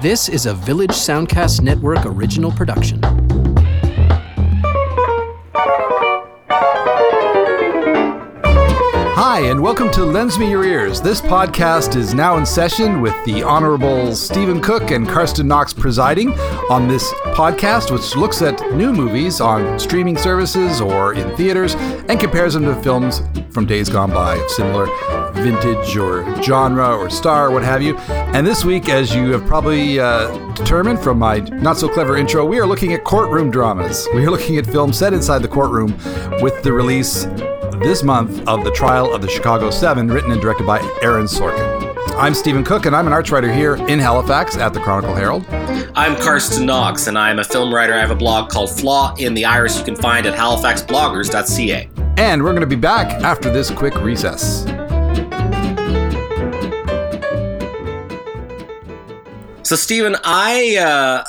This is a Village Soundcast Network original production. And welcome to Lends Me Your Ears. This podcast is now in session with the Honorable Stephen Cook and Carsten Knox presiding on this podcast, which looks at new movies on streaming services or in theaters and compares them to films from days gone by of similar vintage or genre or star, or what have you. And this week, as you have probably uh, determined from my not so clever intro, we are looking at courtroom dramas. We are looking at films set inside the courtroom with the release this month of The Trial of the Chicago Seven, written and directed by Aaron Sorkin. I'm Stephen Cook, and I'm an arts writer here in Halifax at the Chronicle Herald. I'm Carsten Knox, and I'm a film writer. I have a blog called Flaw in the Iris you can find at halifaxbloggers.ca. And we're going to be back after this quick recess. So, Stephen, I, uh,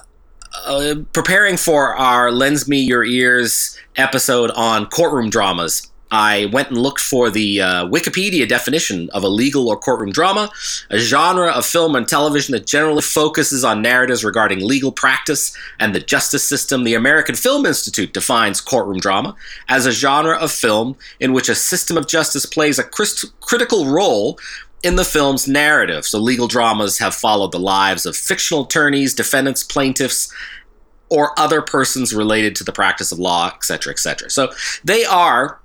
uh, preparing for our Lends Me Your Ears episode on courtroom dramas, I went and looked for the uh, Wikipedia definition of a legal or courtroom drama, a genre of film and television that generally focuses on narratives regarding legal practice and the justice system. The American Film Institute defines courtroom drama as a genre of film in which a system of justice plays a critical role in the film's narrative. So, legal dramas have followed the lives of fictional attorneys, defendants, plaintiffs, or other persons related to the practice of law, etc., etc. So, they are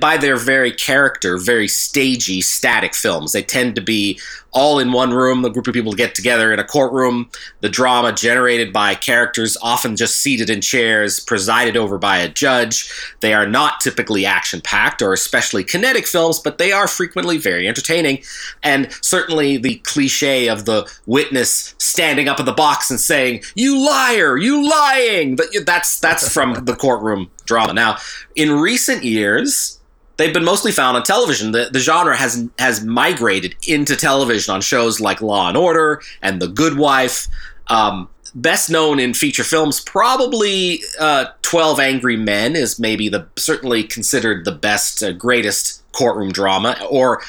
by their very character, very stagey, static films. They tend to be all in one room. A group of people get together in a courtroom. The drama generated by characters, often just seated in chairs, presided over by a judge. They are not typically action packed or especially kinetic films, but they are frequently very entertaining. And certainly the cliche of the witness standing up in the box and saying, "You liar! You lying!" That's that's from the courtroom drama. Now, in recent years, they've been mostly found on television. The, the genre has has migrated into television on shows like Law and Order and The Good Wife. Um, best known in feature films, probably uh, Twelve Angry Men is maybe the certainly considered the best, uh, greatest courtroom drama, or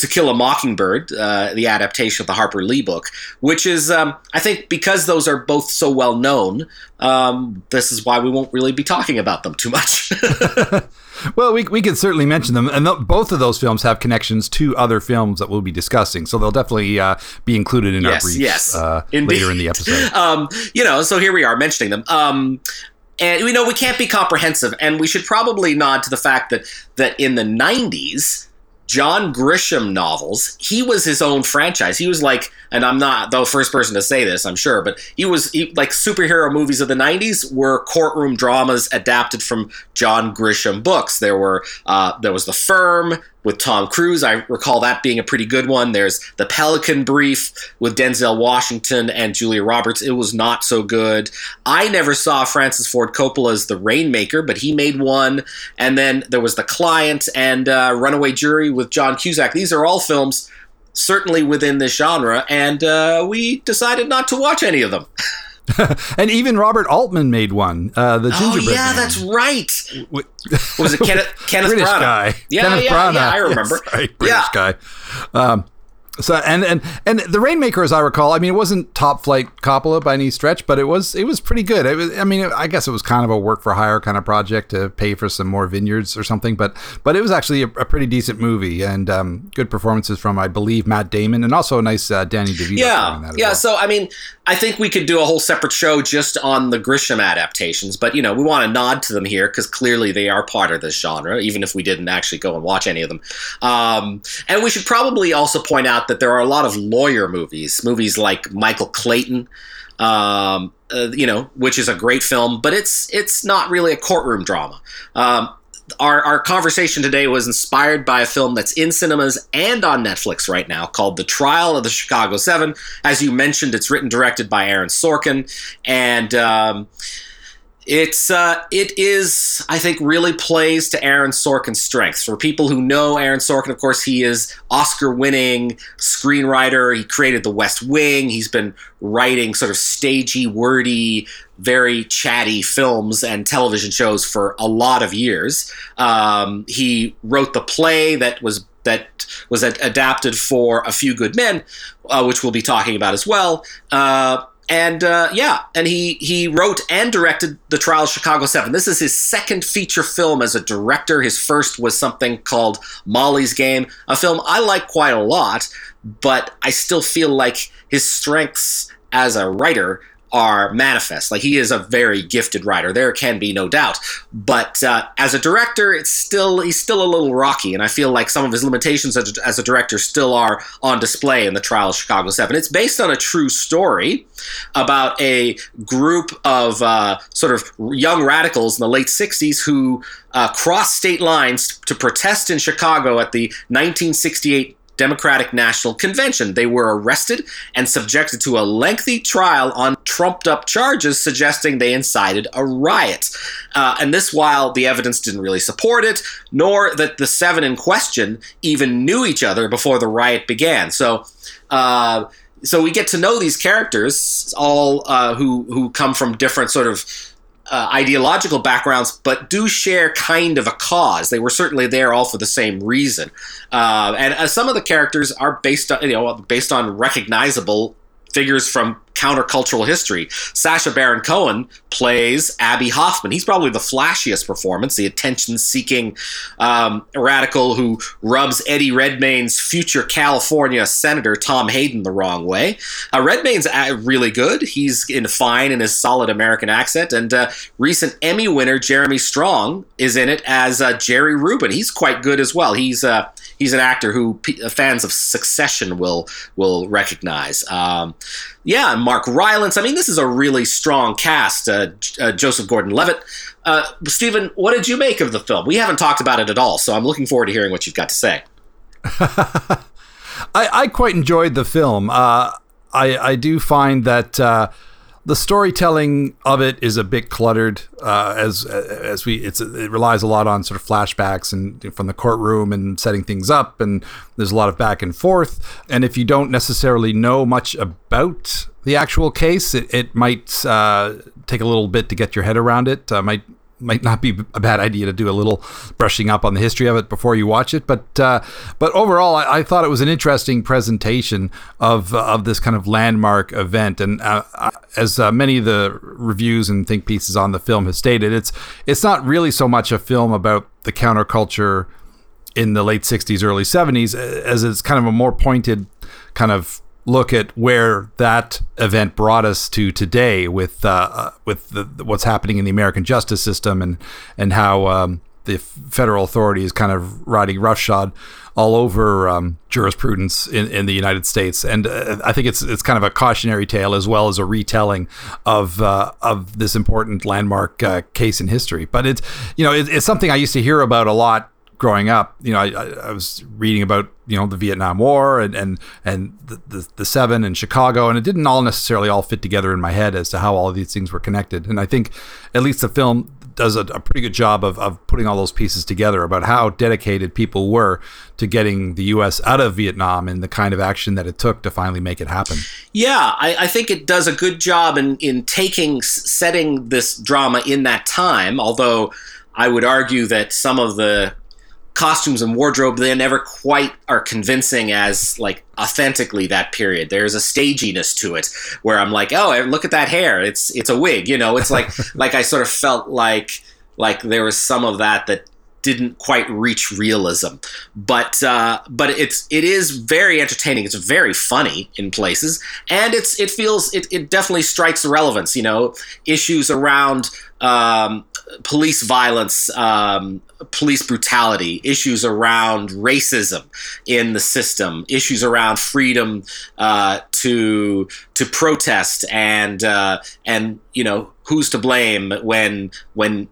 to Kill a Mockingbird, uh, the adaptation of the Harper Lee book, which is, um, I think, because those are both so well known, um, this is why we won't really be talking about them too much. well, we, we can certainly mention them. And th- both of those films have connections to other films that we'll be discussing. So they'll definitely uh, be included in yes, our briefs yes, uh, later in the episode. um, you know, so here we are mentioning them. Um, and you know we can't be comprehensive, and we should probably nod to the fact that that in the '90s, John Grisham novels, he was his own franchise. He was like, and I'm not the first person to say this, I'm sure, but he was he, like superhero movies of the 90s were courtroom dramas adapted from John Grisham books. There were uh, there was The Firm, with Tom Cruise. I recall that being a pretty good one. There's The Pelican Brief with Denzel Washington and Julia Roberts. It was not so good. I never saw Francis Ford Coppola's The Rainmaker, but he made one. And then there was The Client and uh, Runaway Jury with John Cusack. These are all films certainly within this genre, and uh, we decided not to watch any of them. and even Robert Altman made one. Uh, the gingerbread. Oh yeah, man. that's right. What was it Kenneth Kenneth British Branagh? guy? Yeah, Kenneth yeah, Branagh. yeah. I remember. Yes, right, British yeah. guy. Um, so and and and the Rainmaker, as I recall, I mean, it wasn't top flight Coppola by any stretch, but it was it was pretty good. It was, I mean, I guess it was kind of a work for hire kind of project to pay for some more vineyards or something, but but it was actually a, a pretty decent movie and um, good performances from I believe Matt Damon and also a nice uh, Danny DeVito. Yeah, yeah. Well. So I mean, I think we could do a whole separate show just on the Grisham adaptations, but you know, we want to nod to them here because clearly they are part of this genre, even if we didn't actually go and watch any of them. Um, and we should probably also point out that there are a lot of lawyer movies, movies like Michael Clayton. Um, uh, you know, which is a great film, but it's it's not really a courtroom drama. Um, our, our conversation today was inspired by a film that's in cinemas and on Netflix right now called The Trial of the Chicago Seven. As you mentioned, it's written directed by Aaron Sorkin, and um, it's uh, it is I think really plays to Aaron Sorkin's strengths. For people who know Aaron Sorkin, of course, he is Oscar-winning screenwriter. He created The West Wing. He's been writing sort of stagey, wordy, very chatty films and television shows for a lot of years. Um, he wrote the play that was that was adapted for A Few Good Men, uh, which we'll be talking about as well. Uh, and uh, yeah, and he he wrote and directed the Trial of Chicago Seven. This is his second feature film as a director. His first was something called Molly's Game, a film I like quite a lot, but I still feel like his strengths as a writer are manifest. Like he is a very gifted writer. There can be no doubt. But uh, as a director, it's still he's still a little rocky, and I feel like some of his limitations as, as a director still are on display in the Trial of Chicago Seven. It's based on a true story about a group of uh, sort of young radicals in the late '60s who uh, crossed state lines to protest in Chicago at the 1968 Democratic National Convention. They were arrested and subjected to a lengthy trial on trumped up charges suggesting they incited a riot. Uh, and this while the evidence didn't really support it, nor that the seven in question even knew each other before the riot began. So, uh, so we get to know these characters, all uh, who who come from different sort of uh, ideological backgrounds, but do share kind of a cause. They were certainly there all for the same reason, uh, and uh, some of the characters are based on you know based on recognizable figures from countercultural history. Sacha Baron Cohen plays Abbie Hoffman. He's probably the flashiest performance, the attention seeking um, radical who rubs Eddie Redmayne's future California Senator Tom Hayden the wrong way. Uh, Redmayne's uh, really good. He's in fine in his solid American accent. And uh, recent Emmy winner Jeremy Strong is in it as uh, Jerry Rubin. He's quite good as well. He's uh, he's an actor who p- fans of Succession will will recognize. Um, yeah, Mark Rylance. I mean, this is a really strong cast. Uh, uh, Joseph Gordon-Levitt. Uh, Stephen, what did you make of the film? We haven't talked about it at all, so I'm looking forward to hearing what you've got to say. I, I, quite enjoyed the film. Uh, I, I do find that uh, the storytelling of it is a bit cluttered uh, as as we it relies a lot on sort of flashbacks and from the courtroom and setting things up and there's a lot of back and forth. And if you don't necessarily know much about the actual case it, it might uh, take a little bit to get your head around it uh, might might not be a bad idea to do a little brushing up on the history of it before you watch it. But uh, but overall, I, I, thought it was an interesting presentation of uh, of this kind of landmark event. And uh, as uh, many of the reviews and think pieces on the film have stated, it's it's not really so much a film about the counterculture in the late '60s, early '70s, as it's kind of a more pointed kind of look at where that event brought us to today with uh, uh, with the, what's happening in the American justice system and and how um, the federal authority is kind of riding roughshod all over um, jurisprudence in, in the United States, and uh, I think it's it's kind of a cautionary tale as well as a retelling of uh, of this important landmark uh, case in history. But it's you know it, it's something I used to hear about a lot growing up, you know, I, I, was reading about you know the Vietnam War and and and the, the, the seven and Chicago, and it didn't all necessarily all fit together in my head as to how all these things were connected. And I think at least the film does a, a pretty good job of, of putting all those pieces together about how dedicated people were to getting the U.S. out of Vietnam and the kind of action that it took to finally make it happen. Yeah, I, I think it does a good job in in taking setting this drama in that time, although. I would argue that some of the costumes and wardrobe they never quite are convincing as like authentically that period. There's a staginess to it where i'm like oh look at that hair. It's it's a wig you know? It's like like i sort of felt like like there was some of that that didn't quite reach realism. But uh, but it's it is very entertaining. It's very funny in places. And it's it feels it, it definitely strikes relevance you know? Issues around um, police violence, um, police brutality, issues around racism in the system, issues around freedom uh, to to protest, and uh, and you know who's to blame when when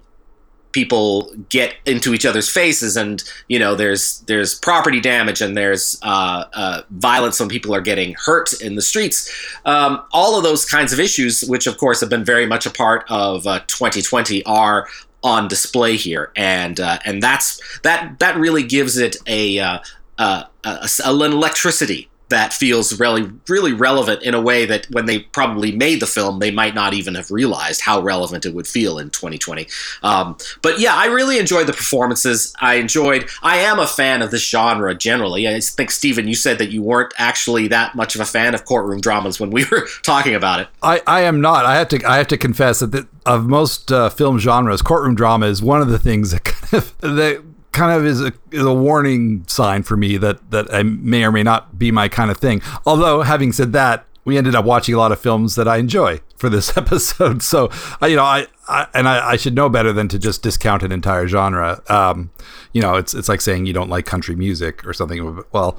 people get into each other's faces and you know there's there's property damage and there's uh, uh, violence when people are getting hurt in the streets. Um, all of those kinds of issues which of course have been very much a part of uh, 2020 are on display here. And uh, and that's that that really gives it a, uh, uh, a, a, an electricity that feels really really relevant in a way that when they probably made the film they might not even have realized how relevant it would feel in 2020 um, but yeah i really enjoyed the performances. I enjoyed i am a fan of this genre generally. I think stephen you said that you weren't actually that much of a fan of courtroom dramas when we were talking about it. I, I am not. I have to i have to confess that the, of most uh, film genres courtroom drama is one of the things that kind of that kind of is a, is a warning sign for me that that I may or may not be my kind of thing. Although, having said that, we ended up watching a lot of films that I enjoy for this episode. So, you know, I, I and I, I, should know better than to just discount an entire genre. Um, you know, it's it's like saying you don't like country music or something. Well,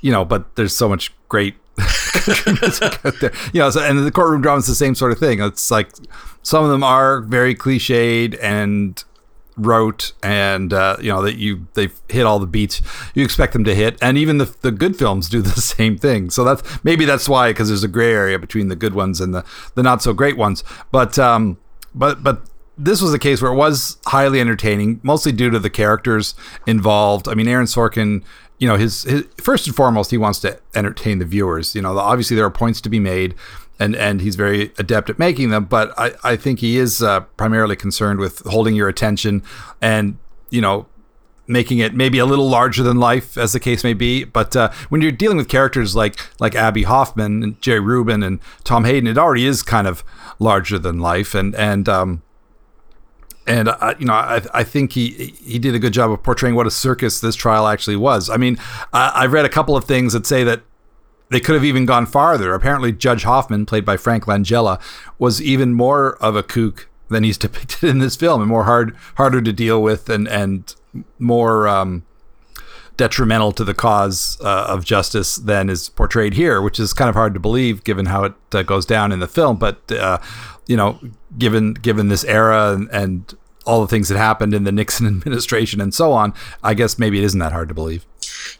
you know, but there's so much great country music out there. You know, so, and the courtroom drama is the same sort of thing. It's like some of them are very cliched and rote and uh, you know that you they've hit all the beats you expect them to hit. And even the, the good films do the same thing. So that's maybe that's why because there's a gray area between the good ones and the the not so great ones. But um but but this was a case where it was highly entertaining mostly due to the characters involved. I mean aaron sorkin you know his, his first and foremost he wants to entertain the viewers. You know obviously there are points to be made and and he's very adept at making them. But I, I think he is uh, primarily concerned with holding your attention and you know making it maybe a little larger than life, as the case may be. But uh, when you're dealing with characters like like Abbie Hoffman and Jerry Rubin and Tom Hayden, it already is kind of larger than life, and and um, and I, you know, I, I think he he did a good job of portraying what a circus this trial actually was. I mean, I, I've read a couple of things that say that they could have even gone farther. Apparently, Judge Hoffman, played by Frank Langella, was even more of a kook than he's depicted in this film, and more hard harder to deal with, and and more um, detrimental to the cause uh, of justice than is portrayed here, which is kind of hard to believe given how it uh, goes down in the film. But uh, you know, given given this era and, and all the things that happened in the Nixon administration and so on, I guess maybe it isn't that hard to believe.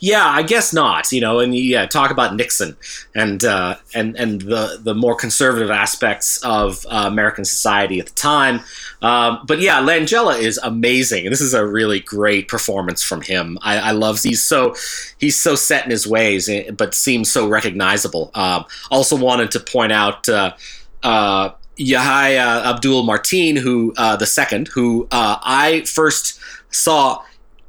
Yeah, I guess not. You know, and yeah, talk about Nixon and uh, and and the the more conservative aspects of uh, American society at the time. Um, but yeah, Langella is amazing, and this is a really great performance from him. I, I love he's so he's so set in his ways, eh, but seems so recognizable. Um, also wanted to point out. Uh, uh, Yahya Abdul Mateen, who uh, the second, who uh, I first saw,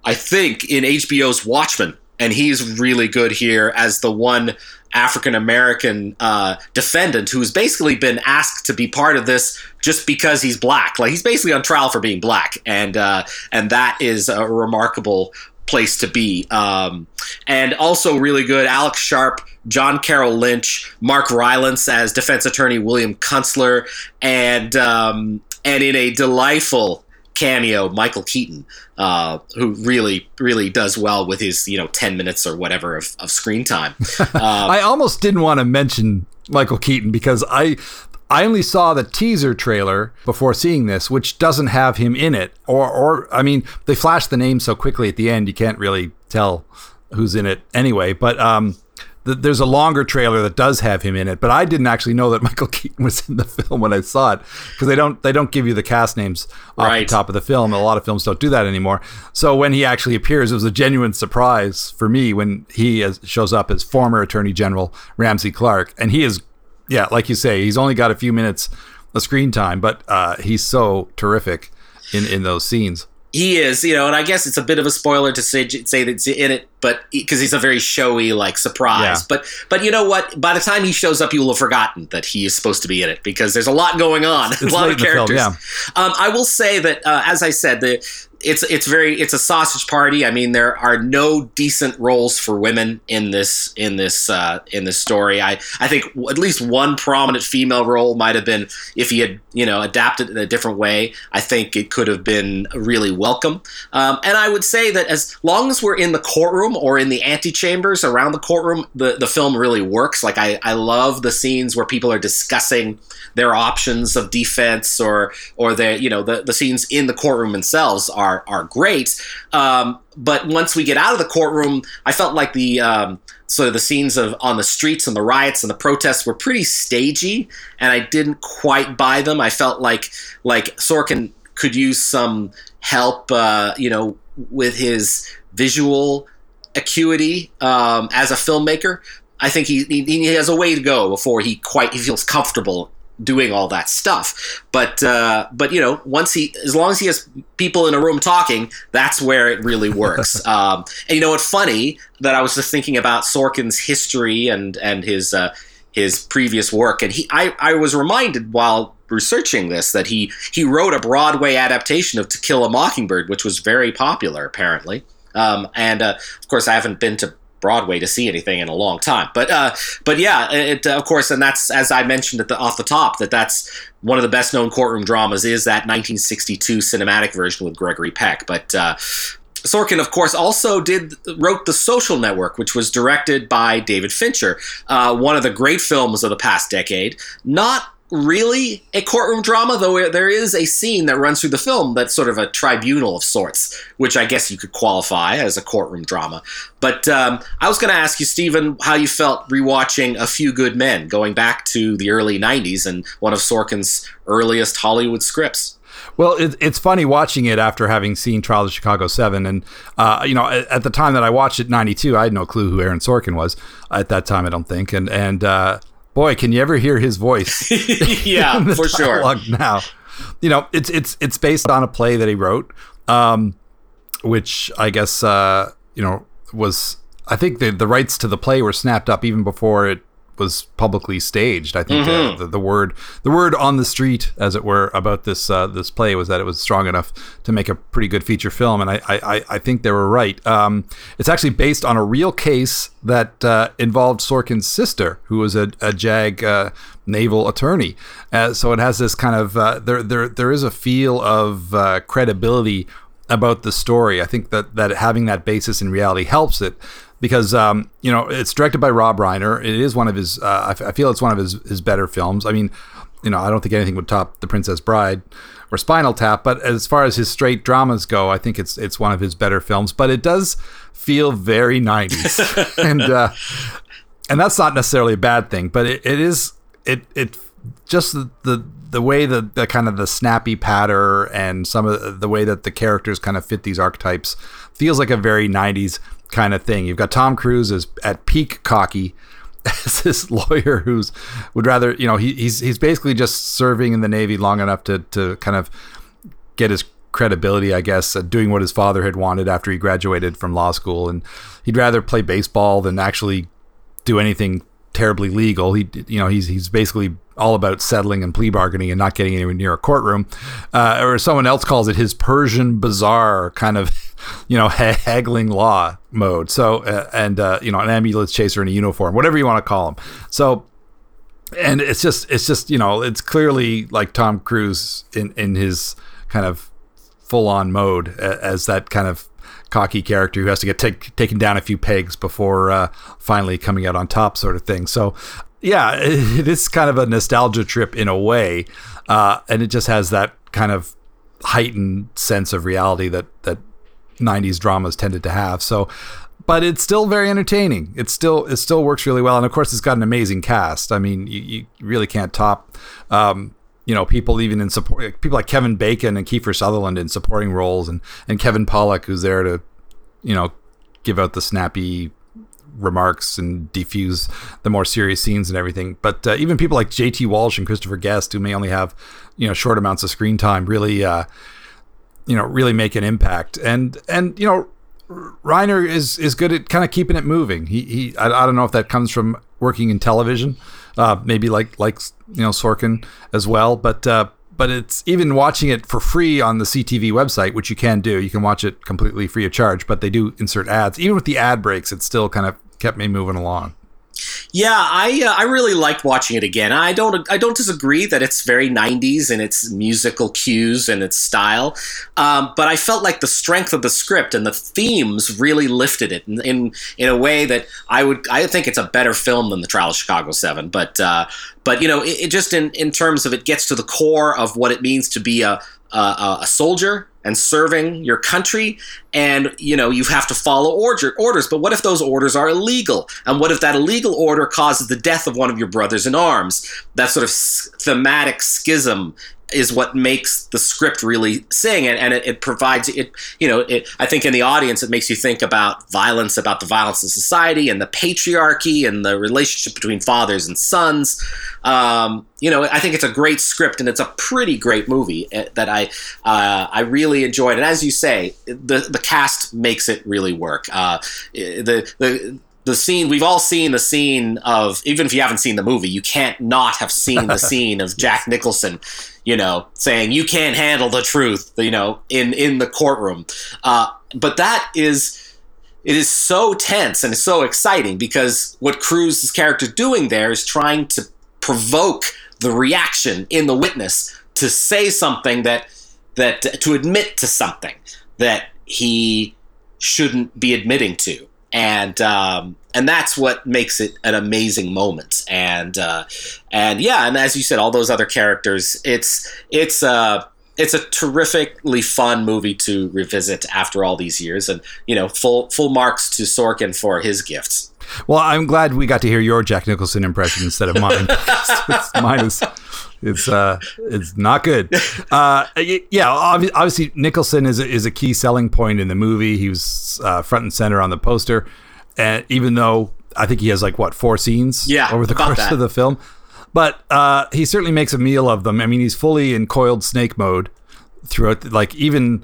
I think, in HBO's Watchmen and he's really good here as the one African American uh, defendant who's basically been asked to be part of this just because he's black. Like he's basically on trial for being black, and uh, and that is a remarkable place to be. Um, and also really good, Alex Sharp, John Carroll Lynch, Mark Rylance as defense attorney William Kunstler, and um, and in a delightful cameo Michael Keaton, uh, who really, really does well with his, you know, 10 minutes or whatever of, of screen time. Uh, I almost didn't want to mention Michael Keaton because I. I only saw the teaser trailer before seeing this, which doesn't have him in it. Or, or I mean, they flash the name so quickly at the end, you can't really tell who's in it anyway. But um, there's a longer trailer that does have him in it, but I didn't actually know that Michael Keaton was in the film when I saw it because they don't they don't give you the cast names off right. the top of the film. A lot of films don't do that anymore. So when he actually appears, it was a genuine surprise for me when he shows up as former Attorney General Ramsey Clark, and he is, yeah, like you say, he's only got a few minutes of screen time, but uh, he's so terrific in in those scenes. He is, you know, and I guess it's a bit of a spoiler to say say that in it, but because he's a very showy like surprise. Yeah. But but you know what? By the time he shows up, you will have forgotten that he is supposed to be in it because there's a lot going on, it's a lot of characters. Film, yeah. um, I will say that, uh, as I said, the it's it's very it's a sausage party. I mean, there are no decent roles for women in this in this uh, in this story. I I think at least one prominent female role might have been if he had you know adapted in a different way. I think it could have been really welcome. Um, and I would say that as long as we're in the courtroom or in the antechambers around the courtroom, the the film really works. Like I I love the scenes where people are discussing their options of defense or or the you know the the scenes in the courtroom themselves are are great. Um, but once we get out of the courtroom, I felt like the um, so the scenes of on the streets and the riots and the protests were pretty stagey, and I didn't quite buy them. I felt like like Sorkin could use some help, uh, you know, with his visual acuity um, as a filmmaker. I think he, he he has a way to go before he quite he feels comfortable doing all that stuff. But uh, but you know, once he, as long as he has people in a room talking, that's where it really works. um, and you know, what's funny that I was just thinking about Sorkin's history and and his uh, his previous work, and he I I was reminded while researching this that he he wrote a Broadway adaptation of To Kill a Mockingbird, which was very popular apparently. Um, and uh, of course, I haven't been to Broadway to see anything in a long time. But uh, but yeah, it, of course, and that's as I mentioned at the off the top that that's one of the best known courtroom dramas is that 1962 cinematic version with Gregory Peck. But uh, Sorkin, of course, also did wrote The Social Network, which was directed by David Fincher, uh, one of the great films of the past decade. Not really a courtroom drama, though there is a scene that runs through the film that's sort of a tribunal of sorts, which I guess you could qualify as a courtroom drama. But um, I was going to ask you, Stephen, how you felt rewatching A Few Good Men, going back to the early 90s and one of Sorkin's earliest Hollywood scripts. Well, it, it's funny watching it after having seen Trial of Chicago 7. And, uh, you know, at, at, the time that I watched it, 92, I had no clue who Aaron Sorkin was at that time, I don't think. And, and, uh, boy, can you ever hear his voice? yeah, for sure. Now, you know, it's it's it's based on a play that he wrote, um, which I guess uh, you know was I think the the rights to the play were snapped up even before it was publicly staged. I think uh, mm-hmm. uh, the, the, word the word on the street, as it were, about this uh, this play was that it was strong enough to make a pretty good feature film, and I I, I think they were right. Um, it's actually based on a real case that uh, involved Sorkin's sister, who was a, a JAG uh, naval attorney. Uh, so it has this kind of there there there is a feel of credibility about the story. I think that that having that basis in reality helps it because um, you know it's directed by Rob Reiner. It is one of his. Uh, I, f- I feel it's one of his his better films. I mean, you know, I don't think anything would top The Princess Bride or Spinal Tap. But as far as his straight dramas go, I think it's it's one of his better films. But it does feel very '90s, and uh, and that's not necessarily a bad thing. But it, it is it it just the, the the way the, the kind of the snappy patter and some of the, way that the characters kind of fit these archetypes feels like a very 90s kind of thing. You've got Tom Cruise as at peak cocky as this lawyer who's would rather you know he, he's he's basically just serving in the Navy long enough to to kind of get his credibility, I guess, doing what his father had wanted after he graduated from law school, and he'd rather play baseball than actually do anything terribly legal. He, you know, he's he's basically all about settling and plea bargaining and not getting anywhere near a courtroom, uh, or someone else calls it his Persian bazaar kind of, you know, haggling law mode. So, uh, and uh, you know, an ambulance chaser in a uniform, whatever you want to call him. So, and it's just, it's just, you know, it's clearly like Tom Cruise in in his kind of full on mode as that kind of cocky character who has to get take, taken down a few pegs before uh, finally coming out on top, sort of thing. So, yeah, it is kind of a nostalgia trip in a way, uh, and it just has that kind of heightened sense of reality that that '90s dramas tended to have. So, but it's still very entertaining. It still it still works really well, and of course, it's got an amazing cast. I mean, you, you really can't top. Um, you know, people even in support, people like Kevin Bacon and Kiefer Sutherland in supporting roles, and and Kevin Pollak who's there to, you know, give out the snappy remarks and defuse the more serious scenes and everything. But uh, even people like J.T. Walsh and Christopher Guest, who may only have you know short amounts of screen time, really, uh, you know, really make an impact. And and you know, Reiner is is good at kind of keeping it moving. He he, I, I don't know if that comes from working in television uh, maybe like like you know Sorkin as well. But uh, but it's even watching it for free on the CTV website, which you can do. You can watch it completely free of charge, but they do insert ads. Even with the ad breaks, it still kind of kept me moving along. Yeah, I uh, I really liked watching it again. I don't I don't disagree that it's very '90s in its musical cues and its style, um, but I felt like the strength of the script and the themes really lifted it in in, in a way that I would I think it's a better film than the Trial of Chicago Seven. But uh, but you know, it, it, just in in terms of it gets to the core of what it means to be a a, a soldier and serving your country and you know you have to follow order, orders. But what if those orders are illegal? And what if that illegal order causes the death of one of your brothers in arms? That sort of thematic schism is what makes the script really sing and, and it, it, provides it you know it i think in the audience it makes you think about violence about the violence of society and the patriarchy and the relationship between fathers and sons. Um, you know i think it's a great script and it's a pretty great movie eh, that i uh, i really enjoyed and as you say the the cast makes it really work. Uh, the the the scene we've all seen the scene of even if you haven't seen the movie you can't not have seen the scene of jack nicholson you know saying you can't handle the truth you know in in the courtroom. Uh, but that is it is so tense and so exciting because what Cruise's character doing there is trying to provoke the reaction in the witness to say something that that to admit to something that he shouldn't be admitting to and um, and that's what makes it an amazing moment. And uh, and yeah, and as you said, all those other characters, it's it's uh, it's a terrifically fun movie to revisit after all these years, and you know, full full marks to Sorkin for his gifts. Well, I'm glad we got to hear your Jack Nicholson impression instead of mine. mine is it's uh it's not good. Uh, yeah, obviously Nicholson is a, is a key selling point in the movie. He was uh, front and center on the poster, and even though I think he has like what four scenes yeah, over the course that. of the film, but uh, he certainly makes a meal of them. I mean, he's fully in coiled snake mode throughout. Like even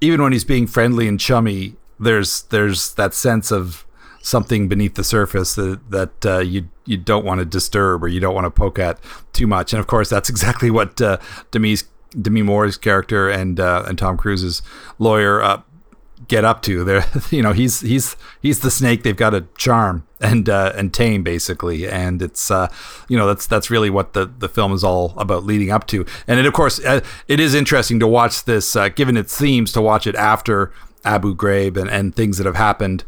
even when he's being friendly and chummy, there's there's that sense of something beneath the surface that that uh, you you don't want to disturb or you don't want to poke at too much. And of course, that's exactly what uh, Demi Demi Moore's character and uh, and Tom Cruise's lawyer uh, get up to. They're you know he's he's he's the snake they've got to charm and uh, and tame basically, and it's uh, you know that's that's really what the the film is all about leading up to. And it, of course, uh, it is interesting to watch this, uh, given its themes, to watch it after Abu Ghraib and and things that have happened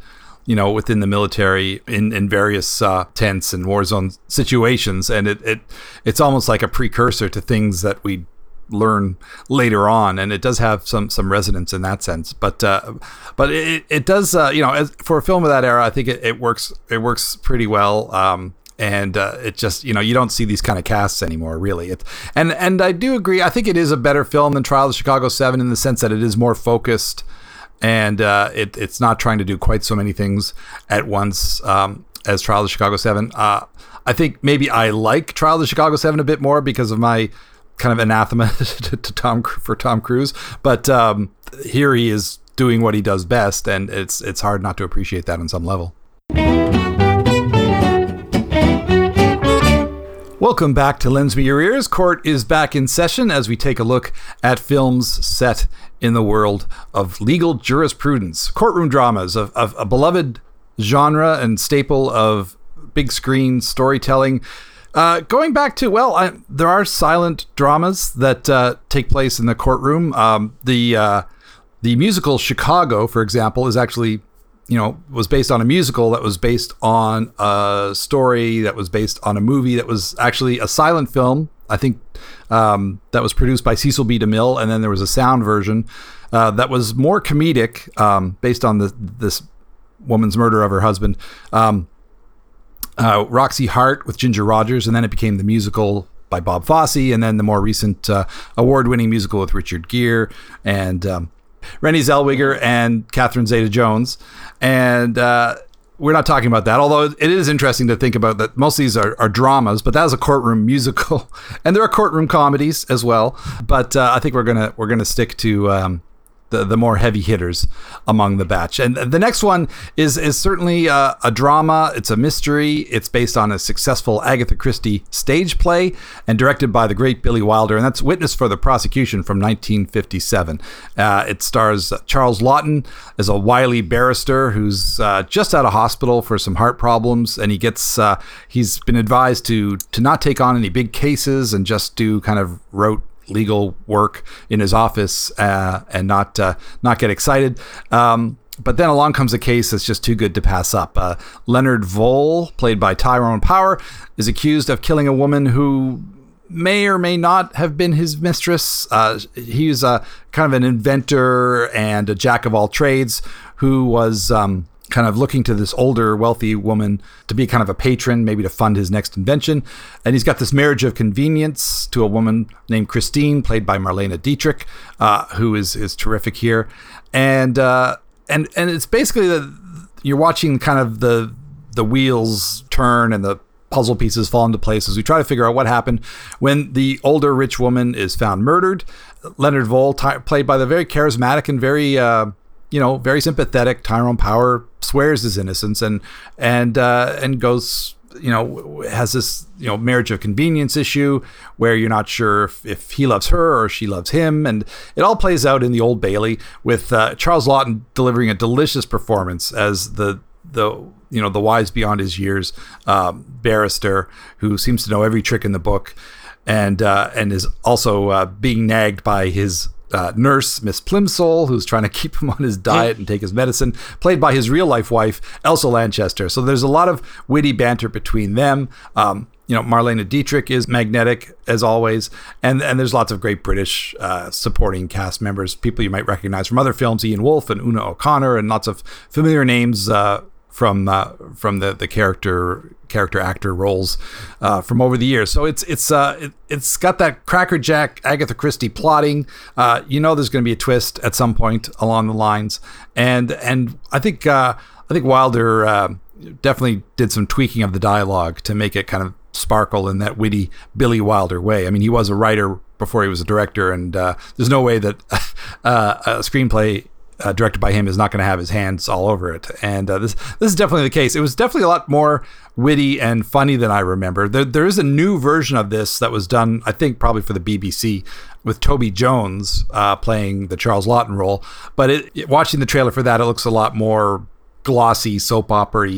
you know, within the military in, in various uh, tense and war zone situations. And it, it it's almost like a precursor to things that we learn later on. And it does have some, some resonance in that sense. But uh, but it, it does, uh, you know, as, for a film of that era, I think it, it works it works pretty well. Um, and uh, it just you know you don't see these kind of casts anymore really it, and and I do agree I think it is a better film than Trial of Chicago 7 in the sense that it is more focused and uh, it, it's not trying to do quite so many things at once um, as Trial of Chicago 7. Uh, I think maybe I like Trial of Chicago 7 a bit more because of my kind of anathema to, to Tom for Tom Cruise, but um, here he is doing what he does best, and it's it's hard not to appreciate that on some level. Welcome back to Lends Me Your Ears. Court is back in session as we take a look at films set in the world of legal jurisprudence. Courtroom dramas, of, of a beloved genre and staple of big screen storytelling. Uh, going back to, well, I, there are silent dramas that uh, take place in the courtroom. Um, the, uh, the musical Chicago, for example, is actually you know, was based on a musical that was based on a story that was based on a movie that was actually a silent film. I think um, that was produced by Cecil B. DeMille, and then there was a sound version uh, that was more comedic, um, based on the, this woman's murder of her husband. Um, uh, Roxie Hart with Ginger Rogers, and then it became the musical by Bob Fosse, and then the more recent uh, award-winning musical with Richard Gere and um, Renée Zellweger and Catherine Zeta-Jones, and uh, we're not talking about that. Although it is interesting to think about that most of these are, are dramas, but that is a courtroom musical, and there are courtroom comedies as well. But uh, I think we're gonna we're gonna stick to um, the, the more heavy hitters among the batch. And the next one is is certainly a, a, drama. It's a mystery. It's based on a successful Agatha Christie stage play and directed by the great Billy Wilder. And that's Witness for the Prosecution from 1957. Uh, it stars Charles Laughton as a wily barrister who's uh, just out of hospital for some heart problems, and he gets uh, he's been advised to to not take on any big cases and just do kind of rote legal work in his office uh, and not uh, not get excited. Um, but then along comes a case that's just too good to pass up. Uh, Leonard Vole, played by Tyrone Power, is accused of killing a woman who may or may not have been his mistress. Uh, he's a kind of an inventor and a jack of all trades who was um, kind of looking to this older, wealthy woman to be kind of a patron, maybe to fund his next invention. And he's got this marriage of convenience to a woman named Christine, played by Marlene Dietrich, uh, who is is terrific here. And uh, and and it's basically that you're watching kind of the the wheels turn and the puzzle pieces fall into place as we try to figure out what happened when the older rich woman is found murdered. Leonard Vole, t- played by the very charismatic and very uh, you know, very sympathetic. Tyrone Power swears his innocence and and uh, and goes, you know, has this you know marriage of convenience issue where you're not sure if, if he loves her or she loves him, and it all plays out in the Old Bailey with uh, Charles Laughton delivering a delicious performance as the the you know the wise beyond his years um, barrister who seems to know every trick in the book and uh, and is also uh, being nagged by his uh, nurse, Miss Plimsoll, who's trying to keep him on his diet and take his medicine, played by his real life wife, Elsa Lanchester. So there's a lot of witty banter between them. Um, you know, Marlene Dietrich is magnetic as always, and and there's lots of great British uh, supporting cast members, people you might recognize from other films, Ian Wolfe and Una O'Connor, and lots of familiar names uh, from uh, from the the character character actor roles uh, from over the years. So it's it's uh, it, has got that crackerjack Agatha Christie plotting. Uh, you know, there's going to be a twist at some point along the lines, and and I think uh, I think Wilder uh, definitely did some tweaking of the dialogue to make it kind of sparkle in that witty Billy Wilder way. I mean, he was a writer before he was a director, and there's no way that a screenplay uh, directed by him is not going to have his hands all over it. And uh, this this is definitely the case. It was definitely a lot more witty and funny than I remember. There, there is a new version of this that was done, I think, probably for the BBC with Toby Jones uh, playing the Charles Laughton role. But it, it, watching the trailer for that, it looks a lot more glossy, soap opera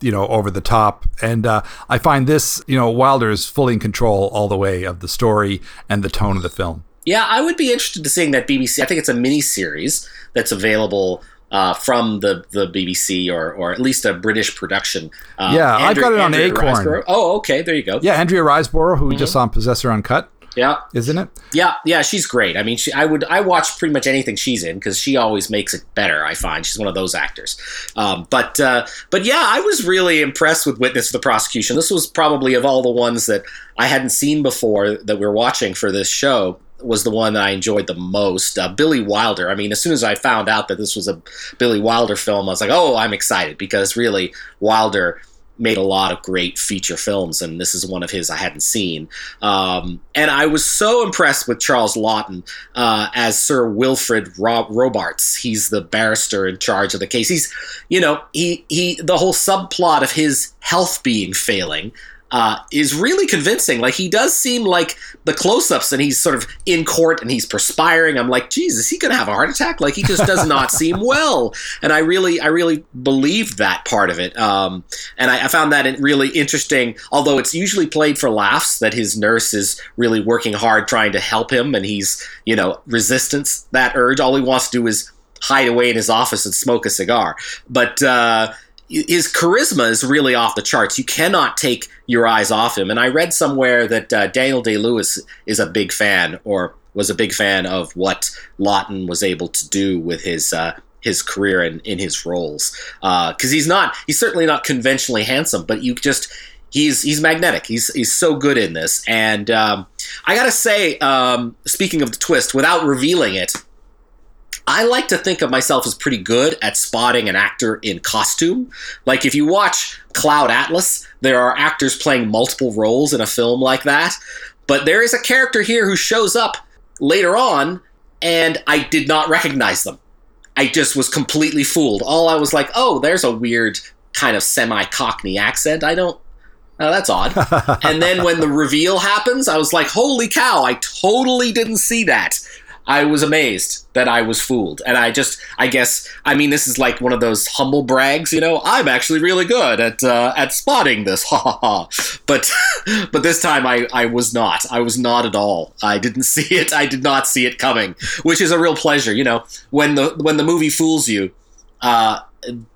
you know, over the top. And uh, I find this, you know, Wilder is fully in control all the way of the story and the tone of the film. Yeah, I would be interested to seeing that BBC. I think it's a mini series that's available uh, from the, the BBC or or at least a British production. Uh, yeah, I've got it on Andrea Acorn. Riseborough. Oh, okay, there you go. Yeah, Andrea Riseborough, who mm-hmm. we just saw in Possessor Uncut. Yeah, isn't it? Yeah, yeah, she's great. I mean, she, I would I watch pretty much anything she's in because she always makes it better. I find she's one of those actors. Um, but uh, but yeah, I was really impressed with Witness of the Prosecution. This was probably of all the ones that I hadn't seen before that we're watching for this show was the one that I enjoyed the most. Uh, Billy Wilder. I mean, as soon as I found out that this was a Billy Wilder film, I was like, oh, I'm excited because really Wilder made a lot of great feature films, and this is one of his I hadn't seen. Um, and I was so impressed with Charles Laughton uh, as Sir Wilfrid Robarts. He's the barrister in charge of the case. He's, you know, he he the whole subplot of his health being failing uh, is really convincing. Like he does seem like the close-ups, and he's sort of in court and he's perspiring. I'm like, Jesus, is he to have a heart attack? Like he just does not seem well. And I really, I really believed that part of it. Um, and I, I, found that really interesting. Although it's usually played for laughs, that his nurse is really working hard trying to help him, and he's, you know, resistance that urge. All he wants to do is hide away in his office and smoke a cigar. But uh, his charisma is really off the charts. You cannot take your eyes off him. And I read somewhere that uh, Daniel Day Lewis is a big fan, or was a big fan of what Laughton was able to do with his uh, his career and in his roles. Because uh, he's not, he's certainly not conventionally handsome, but you just he's he's magnetic. He's he's so good in this. And um, I gotta say, um, speaking of the twist, without revealing it, I like to think of myself as pretty good at spotting an actor in costume. Like if you watch Cloud Atlas, there are actors playing multiple roles in a film like that. But there is a character here who shows up later on, and I did not recognize them. I just was completely fooled. All I was like, oh, there's a weird kind of semi Cockney accent. I don't. Oh, that's odd. and then when the reveal happens, I was like, holy cow, I totally didn't see that. I was amazed that I was fooled. And I just, I guess, I mean, this is like one of those humble brags, you know. I'm actually really good at uh, at spotting this, ha ha ha. But but this time I I was not. I was not at all. I didn't see it. I did not see it coming, which is a real pleasure, you know. When the when the movie fools you, uh,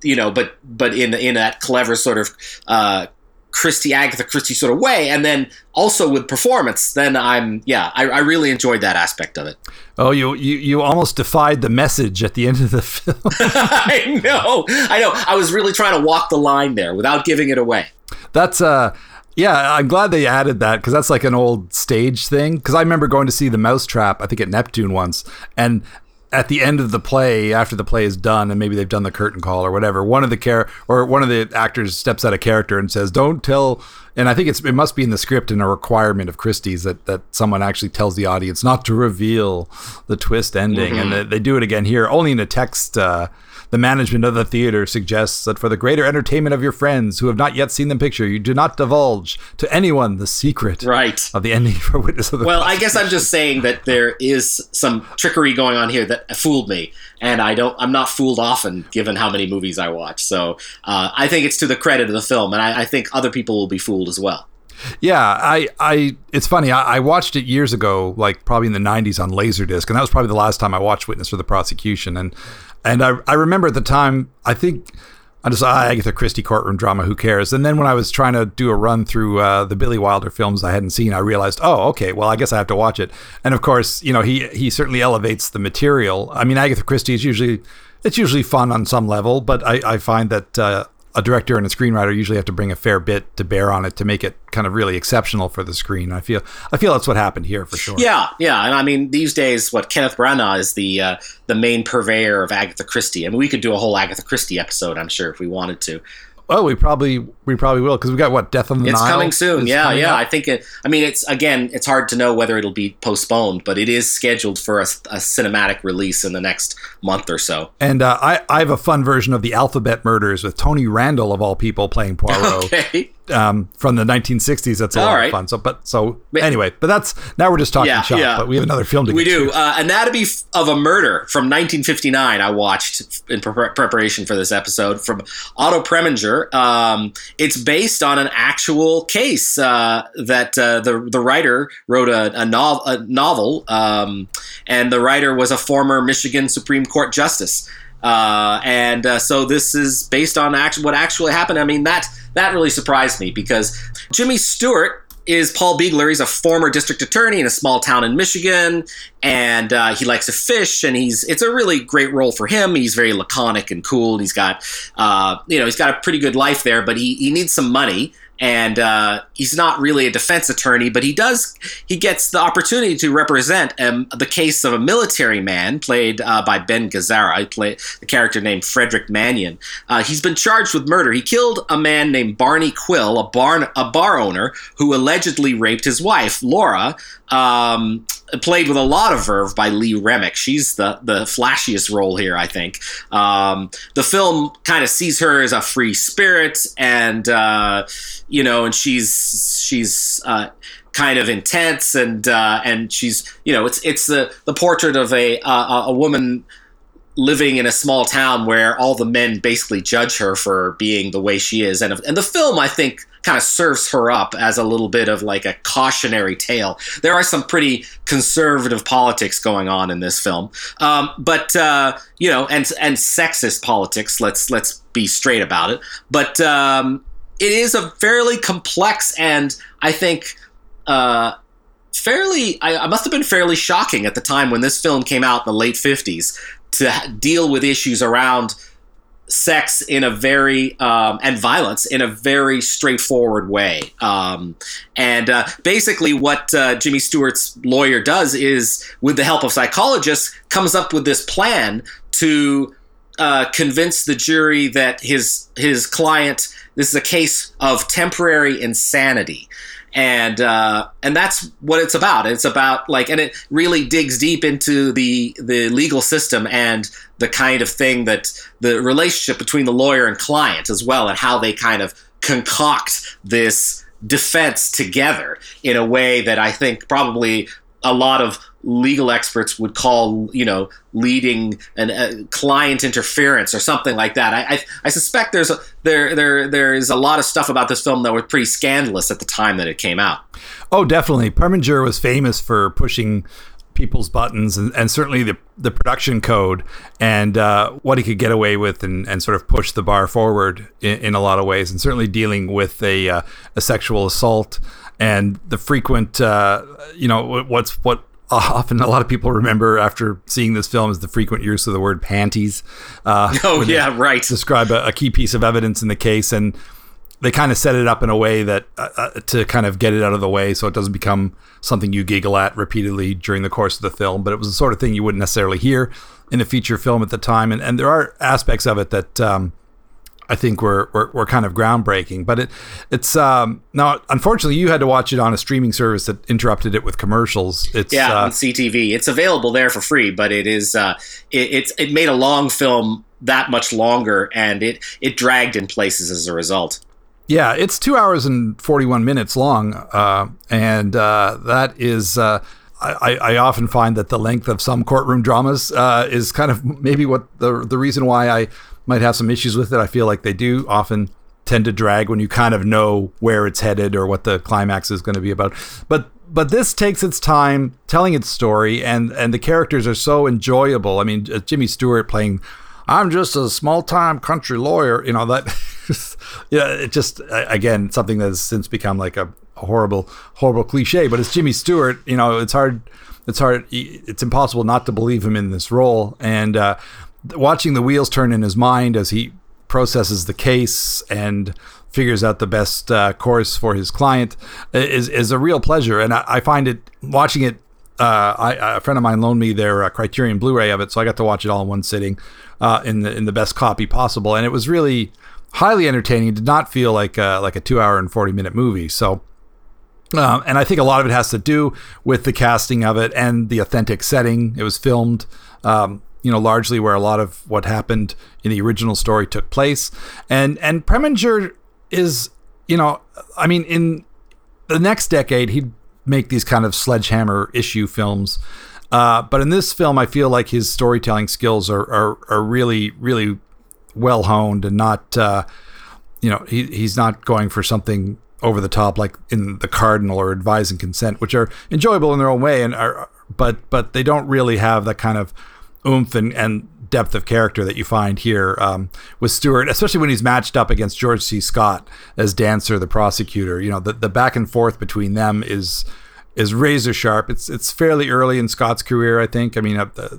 you know, but but in in that clever sort of uh, Christie, Agatha Christie sort of way, and then also with performance, then I'm yeah, I, I, really enjoyed that aspect of it. Oh, you, you you almost defied the message at the end of the film. I know, I know. I was really trying to walk the line there without giving it away. That's uh yeah, I'm glad they added that because that's like an old stage thing. Because I remember going to see the Mousetrap, I think at Neptune once, and at the end of the play, after the play is done, and maybe they've done the curtain call or whatever, one of the care or one of the actors steps out of character and says, "Don't tell." And I think it's it must be in the script and a requirement of Christie's that that someone actually tells the audience not to reveal the twist ending, mm-hmm. and they, they, do it again here, only in a text. Uh, the management of the theater suggests that for the greater entertainment of your friends who have not yet seen the picture, you do not divulge to anyone the secret right. of the ending for Witness of the Well, I guess I'm just saying that there is some trickery going on here that fooled me, and I don't. I'm not fooled often, given how many movies I watch. So uh, I think it's to the credit of the film, and I, I think other people will be fooled as well. Yeah, I, I, it's funny. I, I, watched it years ago, like probably in the '90s on Laserdisc, and that was probably the last time I watched Witness for the Prosecution. And and I, I remember at the time, I think I just ah, Agatha Christie courtroom drama. Who cares? And then when I was trying to do a run through uh, the Billy Wilder films I hadn't seen, I realized, oh, okay, well, I guess I have to watch it. And of course, you know, he he certainly elevates the material. I mean, Agatha Christie is usually it's usually fun on some level, but I, I find that uh, a director and a screenwriter usually have to bring a fair bit to bear on it to make it kind of really exceptional for the screen. I feel I feel that's what happened here for sure. Yeah, yeah, and I mean these days, what Kenneth Branagh is the uh, the main purveyor of Agatha Christie. I mean, we could do a whole Agatha Christie episode, I'm sure, if we wanted to. Oh, we probably we probably will because we got what Death on the it's Nile. It's coming soon. Yeah, yeah. Up. I think it. I mean, it's again, it's hard to know whether it'll be postponed, but it is scheduled for a, a cinematic release in the next month or so. And uh, I I have a fun version of the Alphabet Murders with Tony Randall of all people playing Poirot. Okay um, from the 1960s. That's a All lot right. of fun. So, but so anyway, but that's now we're just talking yeah, shop. Yeah. But we have another film to we do. Uh, Anatomy of a Murder from 1959. I watched in pre- preparation for this episode from Otto Preminger. Um, it's based on an actual case uh, that uh, the the writer wrote a, a, nov- a novel, um, and the writer was a former Michigan Supreme Court justice. Uh, and uh, so this is based on act- what actually happened. I mean that that really surprised me because Jimmy Stewart is Paul Biegler. He's a former district attorney in a small town in Michigan, and uh, he likes to fish. And he's it's a really great role for him. He's very laconic and cool. And he's got uh, you know he's got a pretty good life there, but he he needs some money and uh, he's not really a defense attorney, but he does he gets the opportunity to represent um, the case of a military man played uh, by Ben Gazzara. I play the character named Frederick Mannion. Uh, he's been charged with murder. He killed a man named Barney Quill, a bar a bar owner who allegedly raped his wife Laura. Um, played with a lot of verve by Lee Remick. She's the the flashiest role here, I think. Um, the film kind of sees her as a free spirit, and uh, you know, and she's she's. Uh, kind of intense and uh, and she's you know it's it's the the portrait of a uh, a woman living in a small town where all the men basically judge her for being the way she is and and the film I think kind of serves her up as a little bit of like a cautionary tale. There are some pretty conservative politics going on in this film, um, but uh, you know, and and sexist politics. Let's let's be straight about it. But um, it is a fairly complex and I think. Uh, fairly I, I, must have been fairly shocking at the time when this film came out in the late 50s to deal with issues around sex in a very um, and violence in a very straightforward way. Um, and uh, basically, what uh, Jimmy Stewart's lawyer does is, with the help of psychologists, comes up with this plan to uh, convince the jury that his his client this is a case of temporary insanity and uh, and that's what it's about. It's about like, and it really digs deep into the the legal system and the kind of thing that the relationship between the lawyer and client as well, and how they kind of concoct this defense together in a way that I think probably a lot of legal experts would call, you know, leading an client interference or something like that. I, I, I suspect there's a, there there there is a lot of stuff about this film that was pretty scandalous at the time that it came out. Oh, definitely. Preminger was famous for pushing people's buttons and, and certainly the the production code and uh, what he could get away with and, and sort of push the bar forward in, in a lot of ways and certainly dealing with a uh, a sexual assault and the frequent uh, you know what's what often a lot of people remember after seeing this film is the frequent use of the word panties. Uh, oh yeah, right. Describe a, a, key piece of evidence in the case, and they kind of set it up in a way that uh, uh, to kind of get it out of the way, so it doesn't become something you giggle at repeatedly during the course of the film. But it was the sort of thing you wouldn't necessarily hear in a feature film at the time, and and there are aspects of it that. Um, I think were, were, were kind of groundbreaking. But it it's um, now unfortunately you had to watch it on a streaming service that interrupted it with commercials. It's yeah uh, on CTV. It's available there for free, but it is uh, it, it's it made a long film that much longer, and it it dragged in places as a result. Yeah, it's two hours and forty one minutes long, uh, and uh, that is. Uh, I, I, often find that the length of some courtroom dramas uh, is kind of maybe what the the reason why I might have some issues with it. I feel like they do often tend to drag when you kind of know where it's headed or what the climax is going to be about. But but this takes its time telling its story, and and the characters are so enjoyable. I mean, uh, Jimmy Stewart playing. I'm just a small time country lawyer, you know that. yeah, it just again something that has since become like a, a horrible, horrible cliche. But it's Jimmy Stewart. You know, it's hard. It's hard. It's impossible not to believe him in this role. And uh, watching the wheels turn in his mind as he processes the case and figures out the best uh, course for his client is is a real pleasure. And I, I find it watching it. Uh, I, a friend of mine loaned me their uh, Criterion Blu-ray of it, so I got to watch it all in one sitting, uh, in the in the best copy possible. And it was really highly entertaining. It did not feel like a, like a two-hour and forty-minute movie. So. Um, and I think a lot of it has to do with the casting of it and the authentic setting. It was filmed um, you know, largely where a lot of what happened in the original story took place. And and Preminger is, you know, I mean, in the next decade, he'd make these kind of sledgehammer issue films. Uh, but in this film, I feel like his storytelling skills are are, are really really well honed and not, uh, you know, he he's not going for something over the top like in The Cardinal or Advise and Consent, which are enjoyable in their own way and are, but but they don't really have that kind of oomph and, and depth of character that you find here um, with Stewart, especially when he's matched up against George C. Scott as Dancer, the prosecutor. You know, the, the back and forth between them is is razor sharp. It's it's fairly early in Scott's career, I think. I mean, uh, uh,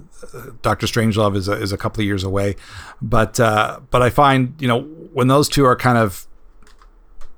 Doctor Strangelove is a, is a couple of years away, but uh, but I find you know when those two are kind of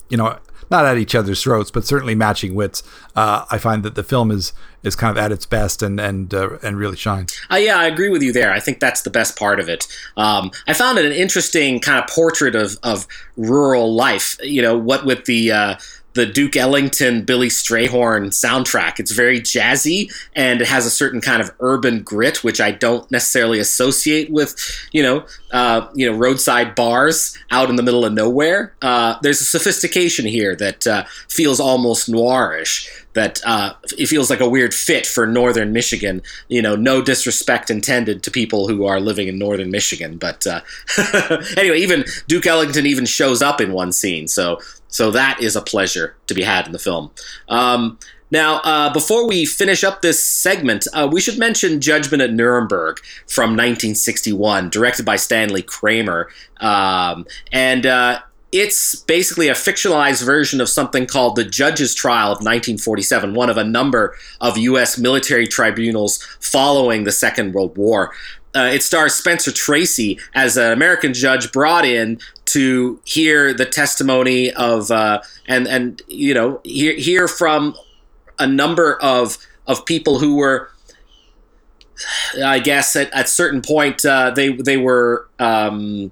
you know not at each other's throats, but certainly matching wits. Uh, I find that the film is is kind of at its best and and uh, and really shines. Uh, yeah, I agree with you there. I think that's the best part of it. Um, I found it an interesting kind of portrait of of rural life. You know, what with the uh, the Duke Ellington Billy Strayhorn soundtrack. It's very jazzy and it has a certain kind of urban grit, which I don't necessarily associate with, you know, uh, you know, roadside bars out in the middle of nowhere. Uh, there's a sophistication here that uh, feels almost noirish. That uh, it feels like a weird fit for northern Michigan. You know, no disrespect intended to people who are living in northern Michigan, but uh, anyway, even Duke Ellington even shows up in one scene. So so that is a pleasure to be had in the film. Um, now, uh, before we finish up this segment, uh, we should mention Judgment at Nuremberg from 1961, directed by Stanley Kramer. Um, and uh, it's basically a fictionalized version of something called the Judge's Trial of 1947, one of a number of U.S. military tribunals following the Second World War. Uh, it stars Spencer Tracy as an American judge brought in to hear the testimony of uh, and and you know hear hear from a number of of people who were I guess at, at certain point uh, they they were um,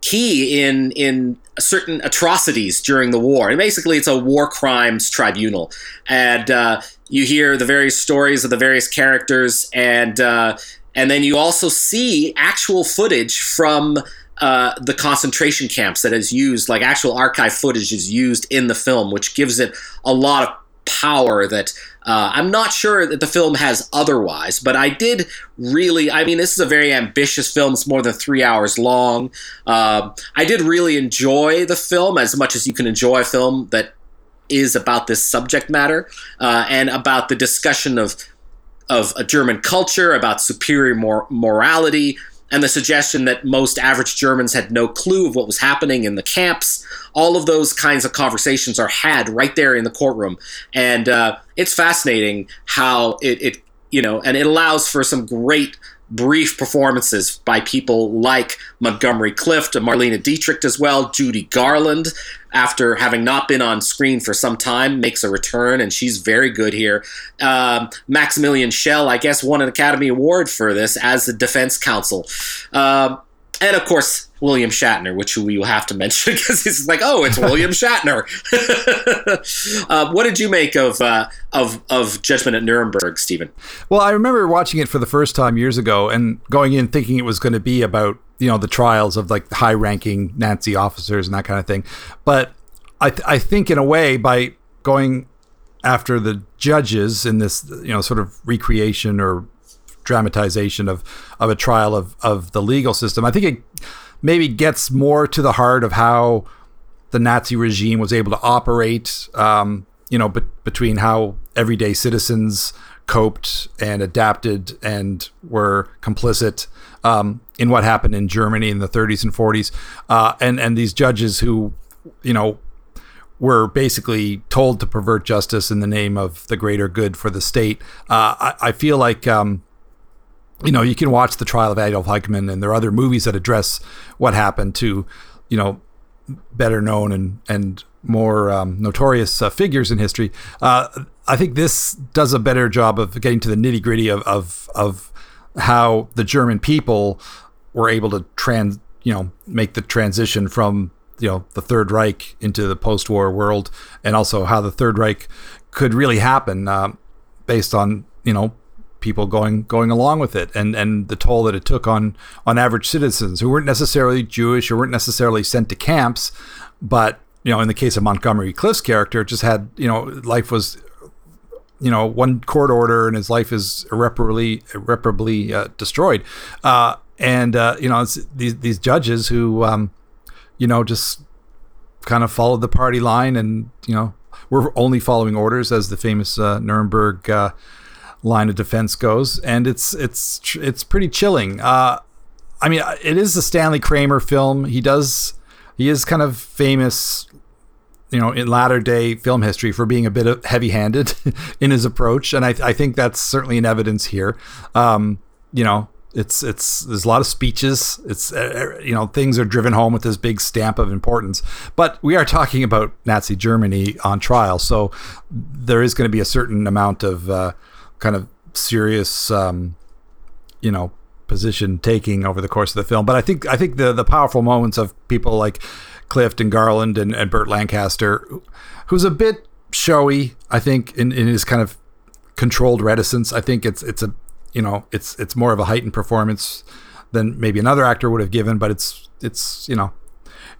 key in in certain atrocities during the war. And basically it's a war crimes tribunal. And uh, you hear the various stories of the various characters and uh, and then you also see actual footage from uh, the concentration camps that is used, like actual archive footage is used in the film, which gives it a lot of power that uh, I'm not sure that the film has otherwise. But I did really, I mean, this is a very ambitious film. It's more than three hours long. Uh, I did really enjoy the film as much as you can enjoy a film that is about this subject matter uh, and about the discussion of of a German culture, about superior mor- morality, and the suggestion that most average Germans had no clue of what was happening in the camps. All of those kinds of conversations are had right there in the courtroom, and uh, it's fascinating how it, it, you know, and it allows for some great brief performances by people like Montgomery Clift and Marlene Dietrich as well. Judy Garland, after having not been on screen for some time, makes a return, and she's very good here. Um, Maximilian Schell, I guess, won an Academy Award for this as the defense counsel. Um, and of course, William Shatner, which we will have to mention because he's like, oh, it's William Shatner. uh, what did you make of uh, of of Judgment at Nuremberg, Stephen? Well, I remember watching it for the first time years ago and going in thinking it was going to be about you know the trials of like high-ranking Nazi officers and that kind of thing, but I th- I think in a way by going after the judges in this you know sort of recreation or dramatization of of a trial of of the legal system. I think it maybe gets more to the heart of how the Nazi regime was able to operate. Um, you know, be- between how everyday citizens coped and adapted and were complicit um, in what happened in Germany in the 30s and 40s, uh, and and these judges who, you know, were basically told to pervert justice in the name of the greater good for the state. Uh, I, I, feel like um, you know, you can watch the trial of Adolf Eichmann, and there are other movies that address what happened to, you know, better known and and more um, notorious uh, figures in history. Uh, I think this does a better job of getting to the nitty gritty of, of of how the German people were able to trans, you know, make the transition from you know the Third Reich into the post-war world, and also how the Third Reich could really happen uh, based on you know people going going along with it and and the toll that it took on on average citizens who weren't necessarily Jewish or weren't necessarily sent to camps but you know in the case of Montgomery Clift's character it just had you know life was you know one court order and his life is irreparably irreparably uh, destroyed. Uh, and uh, you know these these judges who um, you know just kind of followed the party line and you know we're only following orders as the famous uh, Nuremberg uh, line of defense goes, and it's it's it's pretty chilling. Uh, I mean, it is a Stanley Kramer film. He does he is kind of famous, you know, in latter day film history for being a bit heavy handed in his approach, and I, I think that's certainly in evidence here. Um, you know, it's it's there's a lot of speeches. It's uh, you know things are driven home with this big stamp of importance. But we are talking about Nazi Germany on trial, so there is going to be a certain amount of uh, kind of serious, um, you know, position taking over the course of the film. But I think I think the the powerful moments of people like Clift and Garland and, and Burt Lancaster, who's a bit showy, I think, in, in his kind of controlled reticence. I think it's it's a you know it's it's more of a heightened performance than maybe another actor would have given, but it's it's you know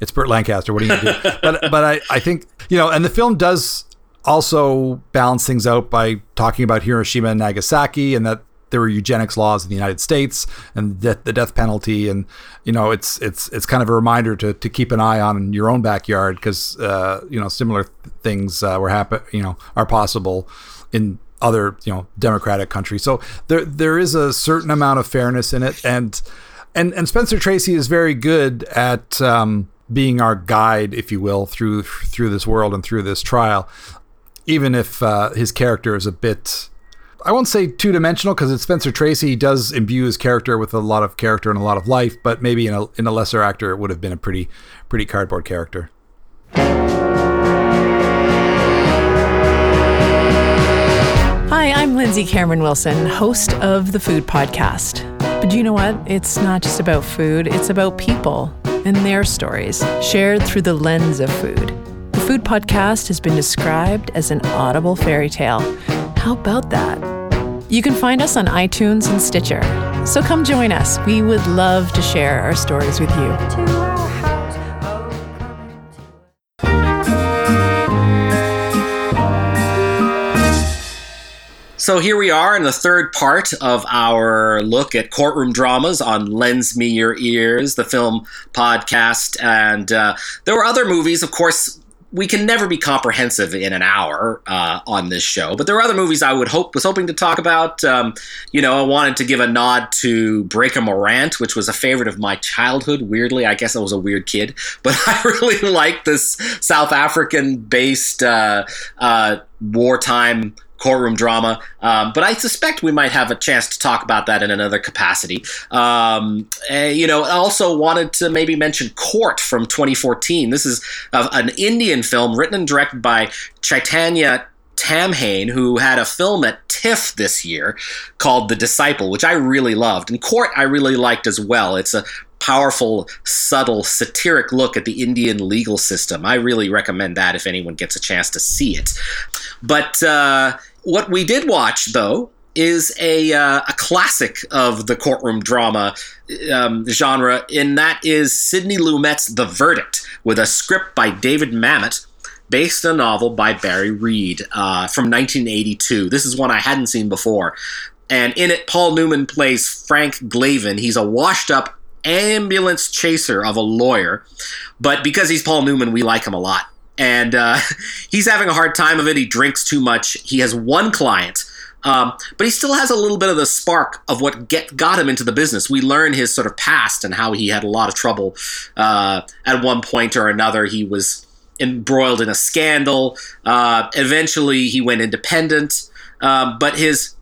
it's Burt Lancaster. What are you gonna do? but but I I think you know, and the film does also balance things out by talking about Hiroshima and Nagasaki and that there were eugenics laws in the United States and the, the death penalty. And you know it's it's it's kind of a reminder to, to keep an eye on your own backyard because uh, you know similar things uh, were happen you know are possible in other you know democratic countries. So there there is a certain amount of fairness in it. And and and Spencer Tracy is very good at um, being our guide if you will through through this world and through this trial even if uh, his character is a bit I won't say two dimensional because it's Spencer Tracy. He does imbue his character with a lot of character and a lot of life, but maybe in a in a lesser actor, it would have been a pretty pretty cardboard character. Hi, I'm Lindsay Cameron Wilson, host of the Food Podcast. But you know what? It's not just about food; it's about people and their stories shared through the lens of food. Food Podcast has been described as an audible fairy tale. How about that? You can find us on iTunes and Stitcher. So come join us. We would love to share our stories with you. So here we are in the third part of our look at courtroom dramas on Lends Me Your Ears, the film podcast. And uh, there were other movies, of course, we can never be comprehensive in an hour uh, on this show, but there are other movies I would hope was hoping to talk about. Um, you know, I wanted to give a nod to Breaker Morant, which was a favorite of my childhood. Weirdly, I guess I was a weird kid, but I really like this South African-based uh, uh, wartime courtroom drama. Um, but I suspect we might have a chance to talk about that in another capacity. Um, uh, you know, I also wanted to maybe mention Court from 2014. This is a, an Indian film written and directed by Chaitanya Tamhane, who had a film at TIFF this year called The Disciple, which I really loved. And Court I really liked as well. It's a powerful, subtle, satiric look at the Indian legal system. I really recommend that if anyone gets a chance to see it. But uh, what we did watch, though, is a, uh, a classic of the courtroom drama um, genre, and that is Sidney Lumet's The Verdict, with a script by David Mamet based on a novel by Barry Reed uh, from 1982. This is one I hadn't seen before. And in it, Paul Newman plays Frank Galvin. He's a washed up ambulance chaser of a lawyer. But because he's Paul Newman, we like him a lot and uh, he's having a hard time of it. He drinks too much. He has one client, um, but he still has a little bit of the spark of what get, got him into the business. We learn his sort of past and how he had a lot of trouble uh, at one point or another. He was embroiled in a scandal. Uh, eventually, he went independent, um, but his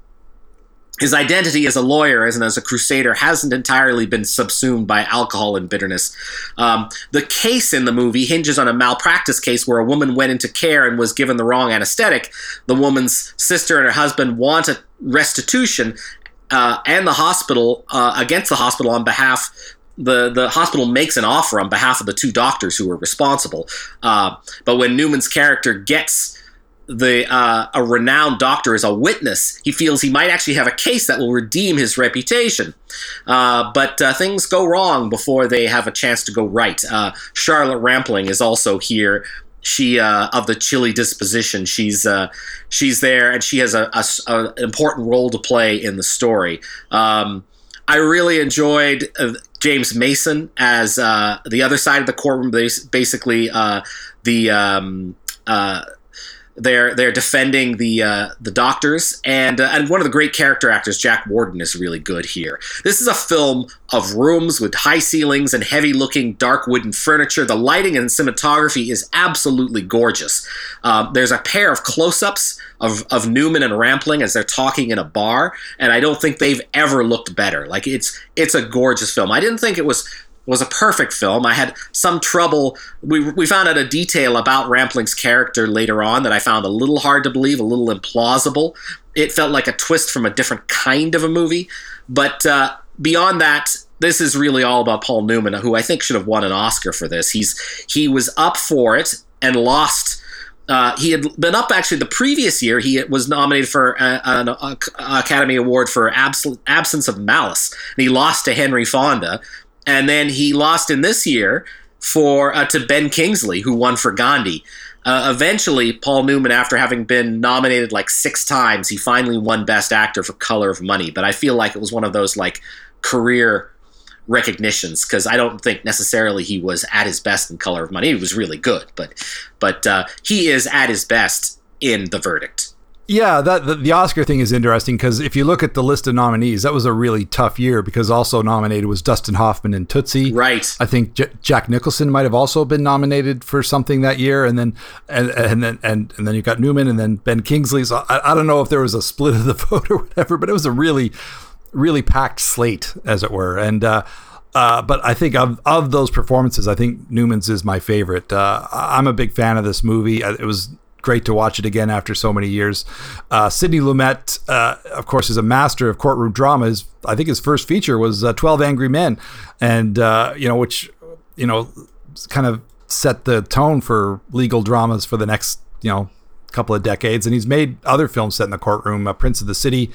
his identity as a lawyer and as a crusader hasn't entirely been subsumed by alcohol and bitterness. Um, the case in the movie hinges on a malpractice case where a woman went into care and was given the wrong anesthetic. The woman's sister and her husband want a restitution, uh, and the hospital uh, against the hospital on behalf. The, the hospital makes an offer on behalf of the two doctors who were responsible. Uh, but when Newman's character gets the uh, a renowned doctor is a witness, he feels he might actually have a case that will redeem his reputation. Uh, but uh, things go wrong before they have a chance to go right. Uh, Charlotte Rampling is also here. She uh, of the chilly disposition. She's uh, she's there, and she has a, a, a, important role to play in the story. Um, I really enjoyed James Mason as the other side of the courtroom. Basically, the um, they're they're defending the uh, the doctors, and uh, and one of the great character actors, Jack Warden, is really good here. This is a film of rooms with high ceilings and heavy looking dark wooden furniture. The lighting and cinematography is absolutely gorgeous. Uh, there's a pair of close ups of, of Newman and Rampling as they're talking in a bar, and I don't think they've ever looked better. Like it's it's a gorgeous film. I didn't think it was was a perfect film. I had some trouble. We, we found out a detail about Rampling's character later on that I found a little hard to believe, a little implausible. It felt like a twist from a different kind of a movie. But uh, beyond that, this is really all about Paul Newman, who I think should have won an Oscar for this. He's he was up for it and lost. Uh, he had been up actually the previous year. He was nominated for an Academy Award for abs- Absence of Malice, and he lost to Henry Fonda and then he lost in this year for uh, to Ben Kingsley, who won for Gandhi. Uh, eventually, Paul Newman, after having been nominated like six times, he finally won Best Actor for Color of Money. But I feel like it was one of those like career recognitions because I don't think necessarily he was at his best in Color of Money. He was really good, but but uh, he is at his best in The Verdict. Yeah, that the, the Oscar thing is interesting because if you look at the list of nominees, that was a really tough year because also nominated was Dustin Hoffman and Tootsie. Right. I think J- Jack Nicholson might have also been nominated for something that year, and then and and then and, and then you got Newman and then Ben Kingsley. So I, I don't know if there was a split of the vote or whatever, but it was a really really packed slate, as it were, and. uh uh, but I think of of those performances, I think Newman's is my favorite. Uh, I'm a big fan of this movie. It was great to watch it again after so many years. Uh, Sidney Lumet, uh, of course, is a master of courtroom dramas. I think his first feature was uh, Twelve Angry Men, and uh, you know, which you know, kind of set the tone for legal dramas for the next you know couple of decades. And he's made other films set in the courtroom, uh, Prince of the City,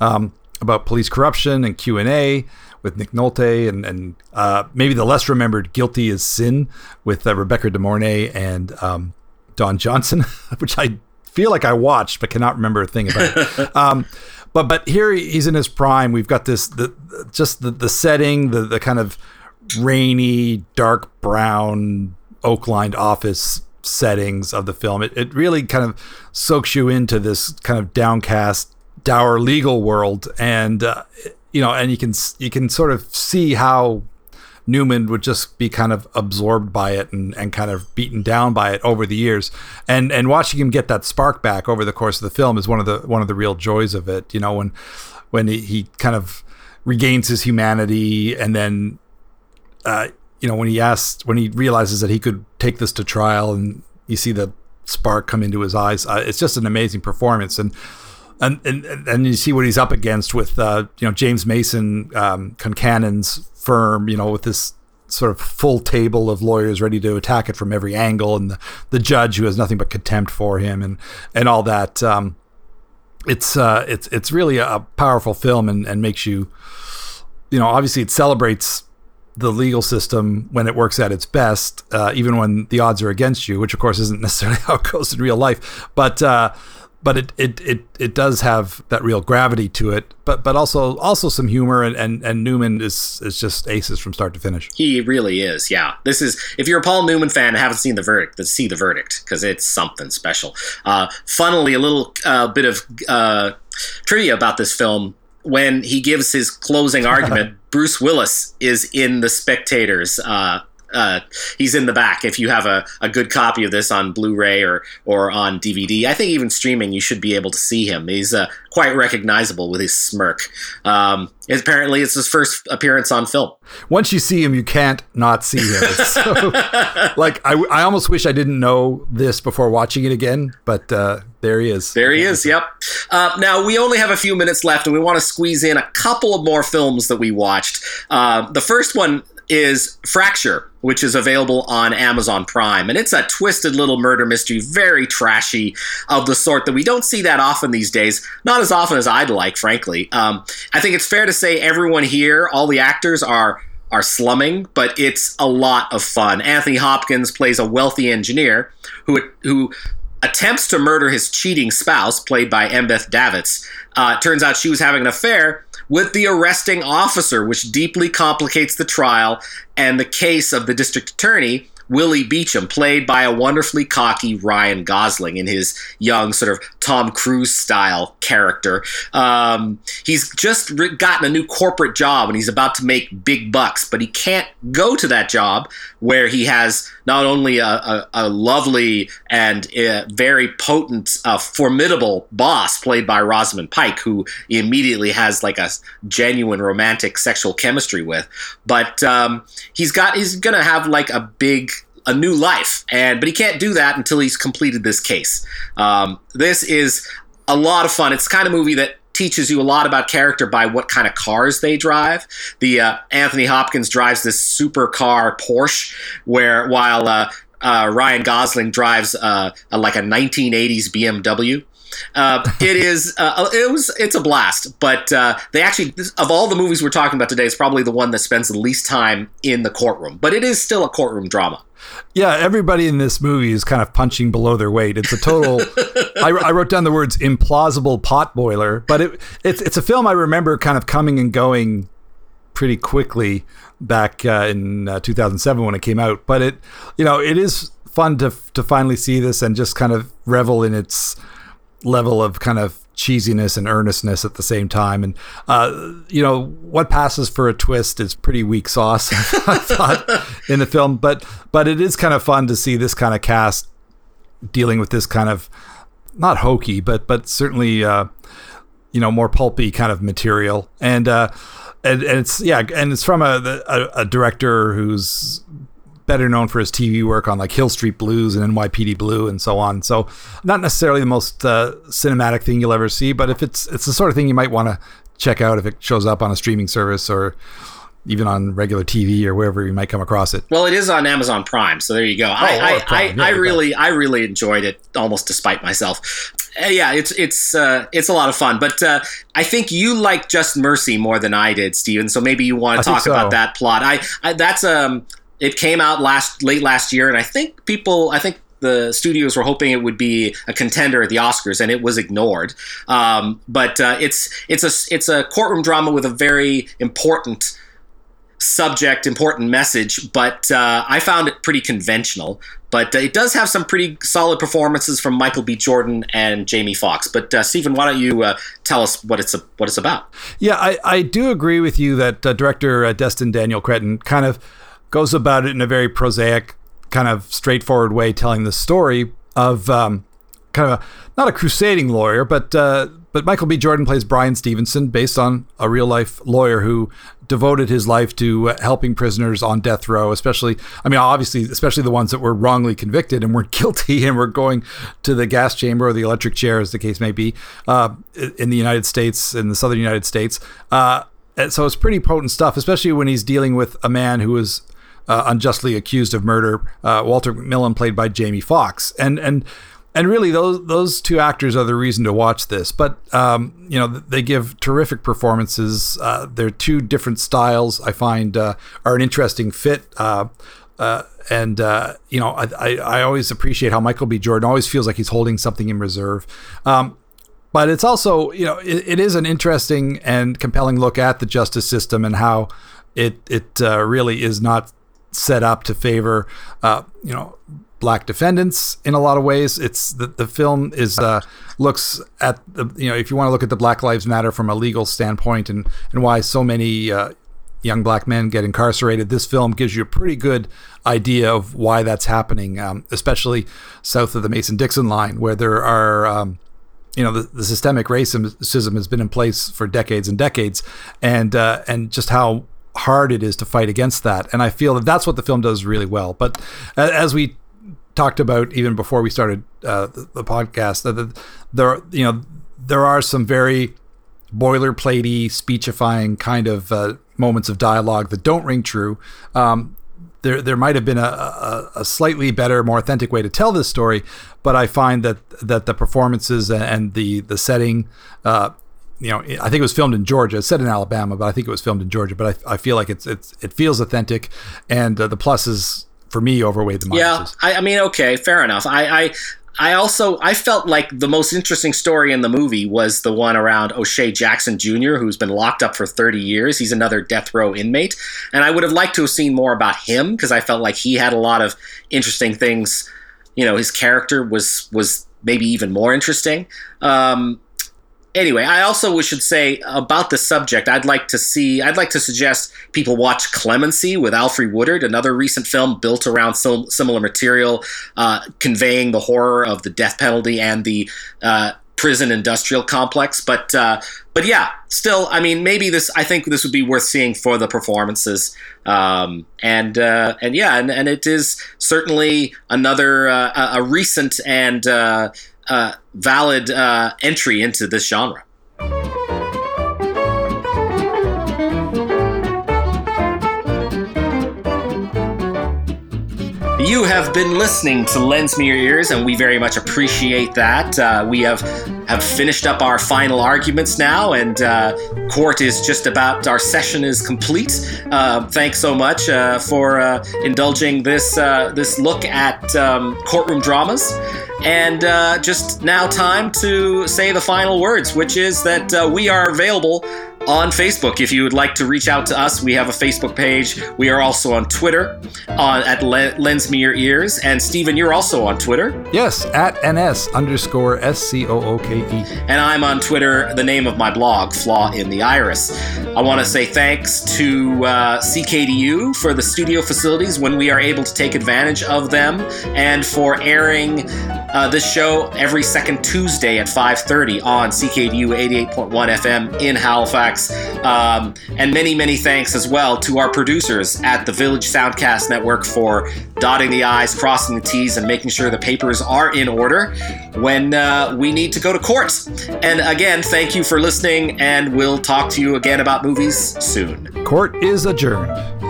um, about police corruption and Q and A with Nick Nolte, and and uh, maybe the less remembered Guilty as Sin with Rebecca De Mornay and um, Don Johnson, which I feel like I watched but cannot remember a thing about. um, but but here he's in his prime. We've got this the just the, the setting, the the kind of rainy, dark brown, oak lined office settings of the film. It, it really kind of soaks you into this kind of downcast, dour legal world, and uh, you know, and you can you can sort of see how Newman would just be kind of absorbed by it and, and kind of beaten down by it over the years. And and watching him get that spark back over the course of the film is one of the one of the real joys of it. You know, when when he, he kind of regains his humanity and then uh, you know when he asks when he realizes that he could take this to trial and you see the spark come into his eyes uh, it's just an amazing performance and and, and and you see what he's up against with uh, you know James Mason um, Concannon's firm, you know, with this sort of full table of lawyers ready to attack it from every angle, and the, the judge who has nothing but contempt for him, and and all that. Um, it's uh, it's it's really a powerful film, and, and makes you, you know, obviously it celebrates the legal system when it works at its best, uh, even when the odds are against you, which of course isn't necessarily how it goes in real life, but. Uh, but it, it it it does have that real gravity to it, but but also also some humor and, and, and Newman is is just aces from start to finish. He really is, yeah. This is if you're a Paul Newman fan and haven't seen the verdict, then see the verdict because it's something special. Uh, funnily, a little uh, bit of uh, trivia about this film. When he gives his closing argument, Bruce Willis is in the spectators uh, uh, he's in the back. If you have a, a good copy of this on Blu-ray or or on DVD, I think even streaming, you should be able to see him. He's uh, quite recognizable with his smirk. Um, apparently, it's his first appearance on film. Once you see him, you can't not see him. So, like, I, I almost wish I didn't know this before watching it again, but uh, there he is. There he is. Yep. Uh, now we only have a few minutes left, and we want to squeeze in a couple of more films that we watched. Uh, the first one is Fracture, which is available on Amazon Prime. And it's a twisted little murder mystery, very trashy, of the sort that we don't see that often these days. Not as often as I'd like, frankly. Um, I think it's fair to say everyone here, all the actors are are slumming, but it's a lot of fun. Anthony Hopkins plays a wealthy engineer who who attempts to murder his cheating spouse, played by Embeth Davidtz. Uh, turns out she was having an affair with the arresting officer, which deeply complicates the trial and the case of the district attorney, Willy Beachum, played by a wonderfully cocky Ryan Gosling in his young, sort of Tom Cruise style character. Um, he's just re- gotten a new corporate job and he's about to make big bucks, but he can't go to that job where he has not only a, a, a lovely and uh, very potent, uh, formidable boss played by Rosamund Pike, who he immediately has like a genuine romantic sexual chemistry with, but um, he's got he's gonna have like a big a new life and but he can't do that until he's completed this case um, this is a lot of fun it's kind of movie that teaches you a lot about character by what kind of cars they drive. The uh, Anthony Hopkins drives this supercar Porsche, where while uh, uh, Ryan Gosling drives uh, like a 1980s BMW. Uh, it is uh, it was it's a blast, but uh, they actually of all the movies we're talking about today is probably the one that spends the least time in the courtroom, but it is still a courtroom drama. Yeah, everybody in this movie is kind of punching below their weight. It's a total. I, I, wrote down the words "implausible potboiler," but it, it's it's a film I remember kind of coming and going pretty quickly back uh, in uh, 2007 when it came out. But it, you know, it is fun to to finally see this and just kind of revel in its level of kind of cheesiness and earnestness at the same time. And uh, you know what passes for a twist is pretty weak sauce, I thought, in the film. But but it is kind of fun to see this kind of cast dealing with this kind of not hokey, but but certainly uh, you know more pulpy kind of material. And uh, and, and it's yeah, and it's from a, a, a director who's better known for his TV work on like Hill Street Blues and NYPD Blue and so on. So not necessarily the most uh, cinematic thing you'll ever see, but if it's it's the sort of thing you might want to check out if it shows up on a streaming service or even on regular TV or wherever you might come across it. Well, it is on Amazon Prime, so there you go. Oh, I, I, I, yeah, I really, I really enjoyed it, almost despite myself. Uh, yeah, it's it's uh, it's a lot of fun, but uh, I think you like Just Mercy more than I did, Stephen. So maybe you want to talk so. about that plot. I, I that's um it came out last late last year, and I think people, I think the studios were hoping it would be a contender at the Oscars, and it was ignored. Um, but uh, it's it's a it's a courtroom drama with a very important subject, important message, but uh, I found it pretty conventional. But uh, it does have some pretty solid performances from Michael B. Jordan and Jamie Foxx. But uh, Stephen, why don't you uh, tell us what it's what it's about? Yeah, I, I do agree with you that uh, director uh, Destin Daniel Cretton kind of goes about it in a very prosaic, kind of straightforward way, telling the story of um, kind of a, not a crusading lawyer, but uh, but Michael B. Jordan plays Brian Stevenson, based on a real life lawyer who devoted his life to helping prisoners on death row, especially, I mean, obviously, especially the ones that were wrongly convicted and weren't guilty and were going to the gas chamber or the electric chair, as the case may be, uh, in the United States, in the southern United States. Uh, so it's pretty potent stuff, especially when he's dealing with a man who was uh, unjustly accused of murder, uh, Walter McMillian, played by Jamie Foxx, and and and really those those two actors are the reason to watch this. But um, you know they give terrific performances. Uh, they're two different styles i find uh, are an interesting fit. Uh, uh and uh, you know I, I, I, always appreciate how michael b. Jordan always feels like he's holding something in reserve. Um, but it's also you know it, it is an interesting and compelling look at the justice system and how it it uh, really is not set up to favor you know black defendants in a lot of ways. It's the, the film is uh, looks at the you know if you want to look at the Black Lives Matter from a legal standpoint and and why so many uh, young black men get incarcerated. This film gives you a pretty good idea of why that's happening, um, especially south of the Mason Dixon line, where there are. Um, you know the, the, systemic racism has been in place for decades and decades, and uh, and just how hard it is to fight against that. And I feel that that's what the film does really well. But as we talked about even before we started uh, the, the, podcast that there you know there are some very boilerplatey speechifying kind of uh, moments of dialogue that don't ring true um, there there might have been a, a, a, slightly better more authentic way to tell this story but I find that that the performances and the the setting uh, you know, I think it was filmed in Georgia. It's set in Alabama, but I think it was filmed in Georgia. But I, I feel like it's it's it feels authentic, and uh, the pluses for me overweigh the minuses. Yeah, I, I mean, okay, fair enough. I, I I also I felt like the most interesting story in the movie was the one around O'Shea Jackson Jr., who's been locked up for 30 years. He's another death row inmate, and I would have liked to have seen more about him because I felt like he had a lot of interesting things. You know, his character was was maybe even more interesting. Um, anyway, I also should say about the subject, I'd like to see, I'd like to suggest people watch Clemency with Alfre Woodard, another recent film built around similar material, uh, conveying the horror of the death penalty and the uh, prison industrial complex. But uh, but yeah, still, I mean, maybe this. I think this would be worth seeing for the performances. Um, and uh, and yeah, and, and it is certainly another uh, a recent and uh, valid uh, entry into this genre. You have been listening to Lends Me Your Ears, and we very much appreciate that. Uh, we have have finished up our final arguments now, and uh, court is just about. Our session is complete. Uh, thanks so much uh, for uh, indulging this uh, this look at um, courtroom dramas. And uh, just now, time to say the final words, which is that uh, we are available on Facebook. If you would like to reach out to us, we have a Facebook page. We are also on Twitter on at Lends Me Your Ears. And Stephen, you're also on Twitter. Yes, at NS underscore S C O O K E. And I'm on Twitter, the name of my blog, Flaw in the Iris. I want to say thanks to uh, CKDU for the studio facilities when we are able to take advantage of them and for airing uh, this show every second Tuesday at 5:30 on CKDU 88.1 FM in Halifax. Um, and many, many thanks as well to our producers at the Village Soundcast Network for dotting the I's, crossing the T's, and making sure the papers are in order when uh, we need to go to court. And again, thank you for listening, and we'll talk to you again about movies soon. Court is adjourned.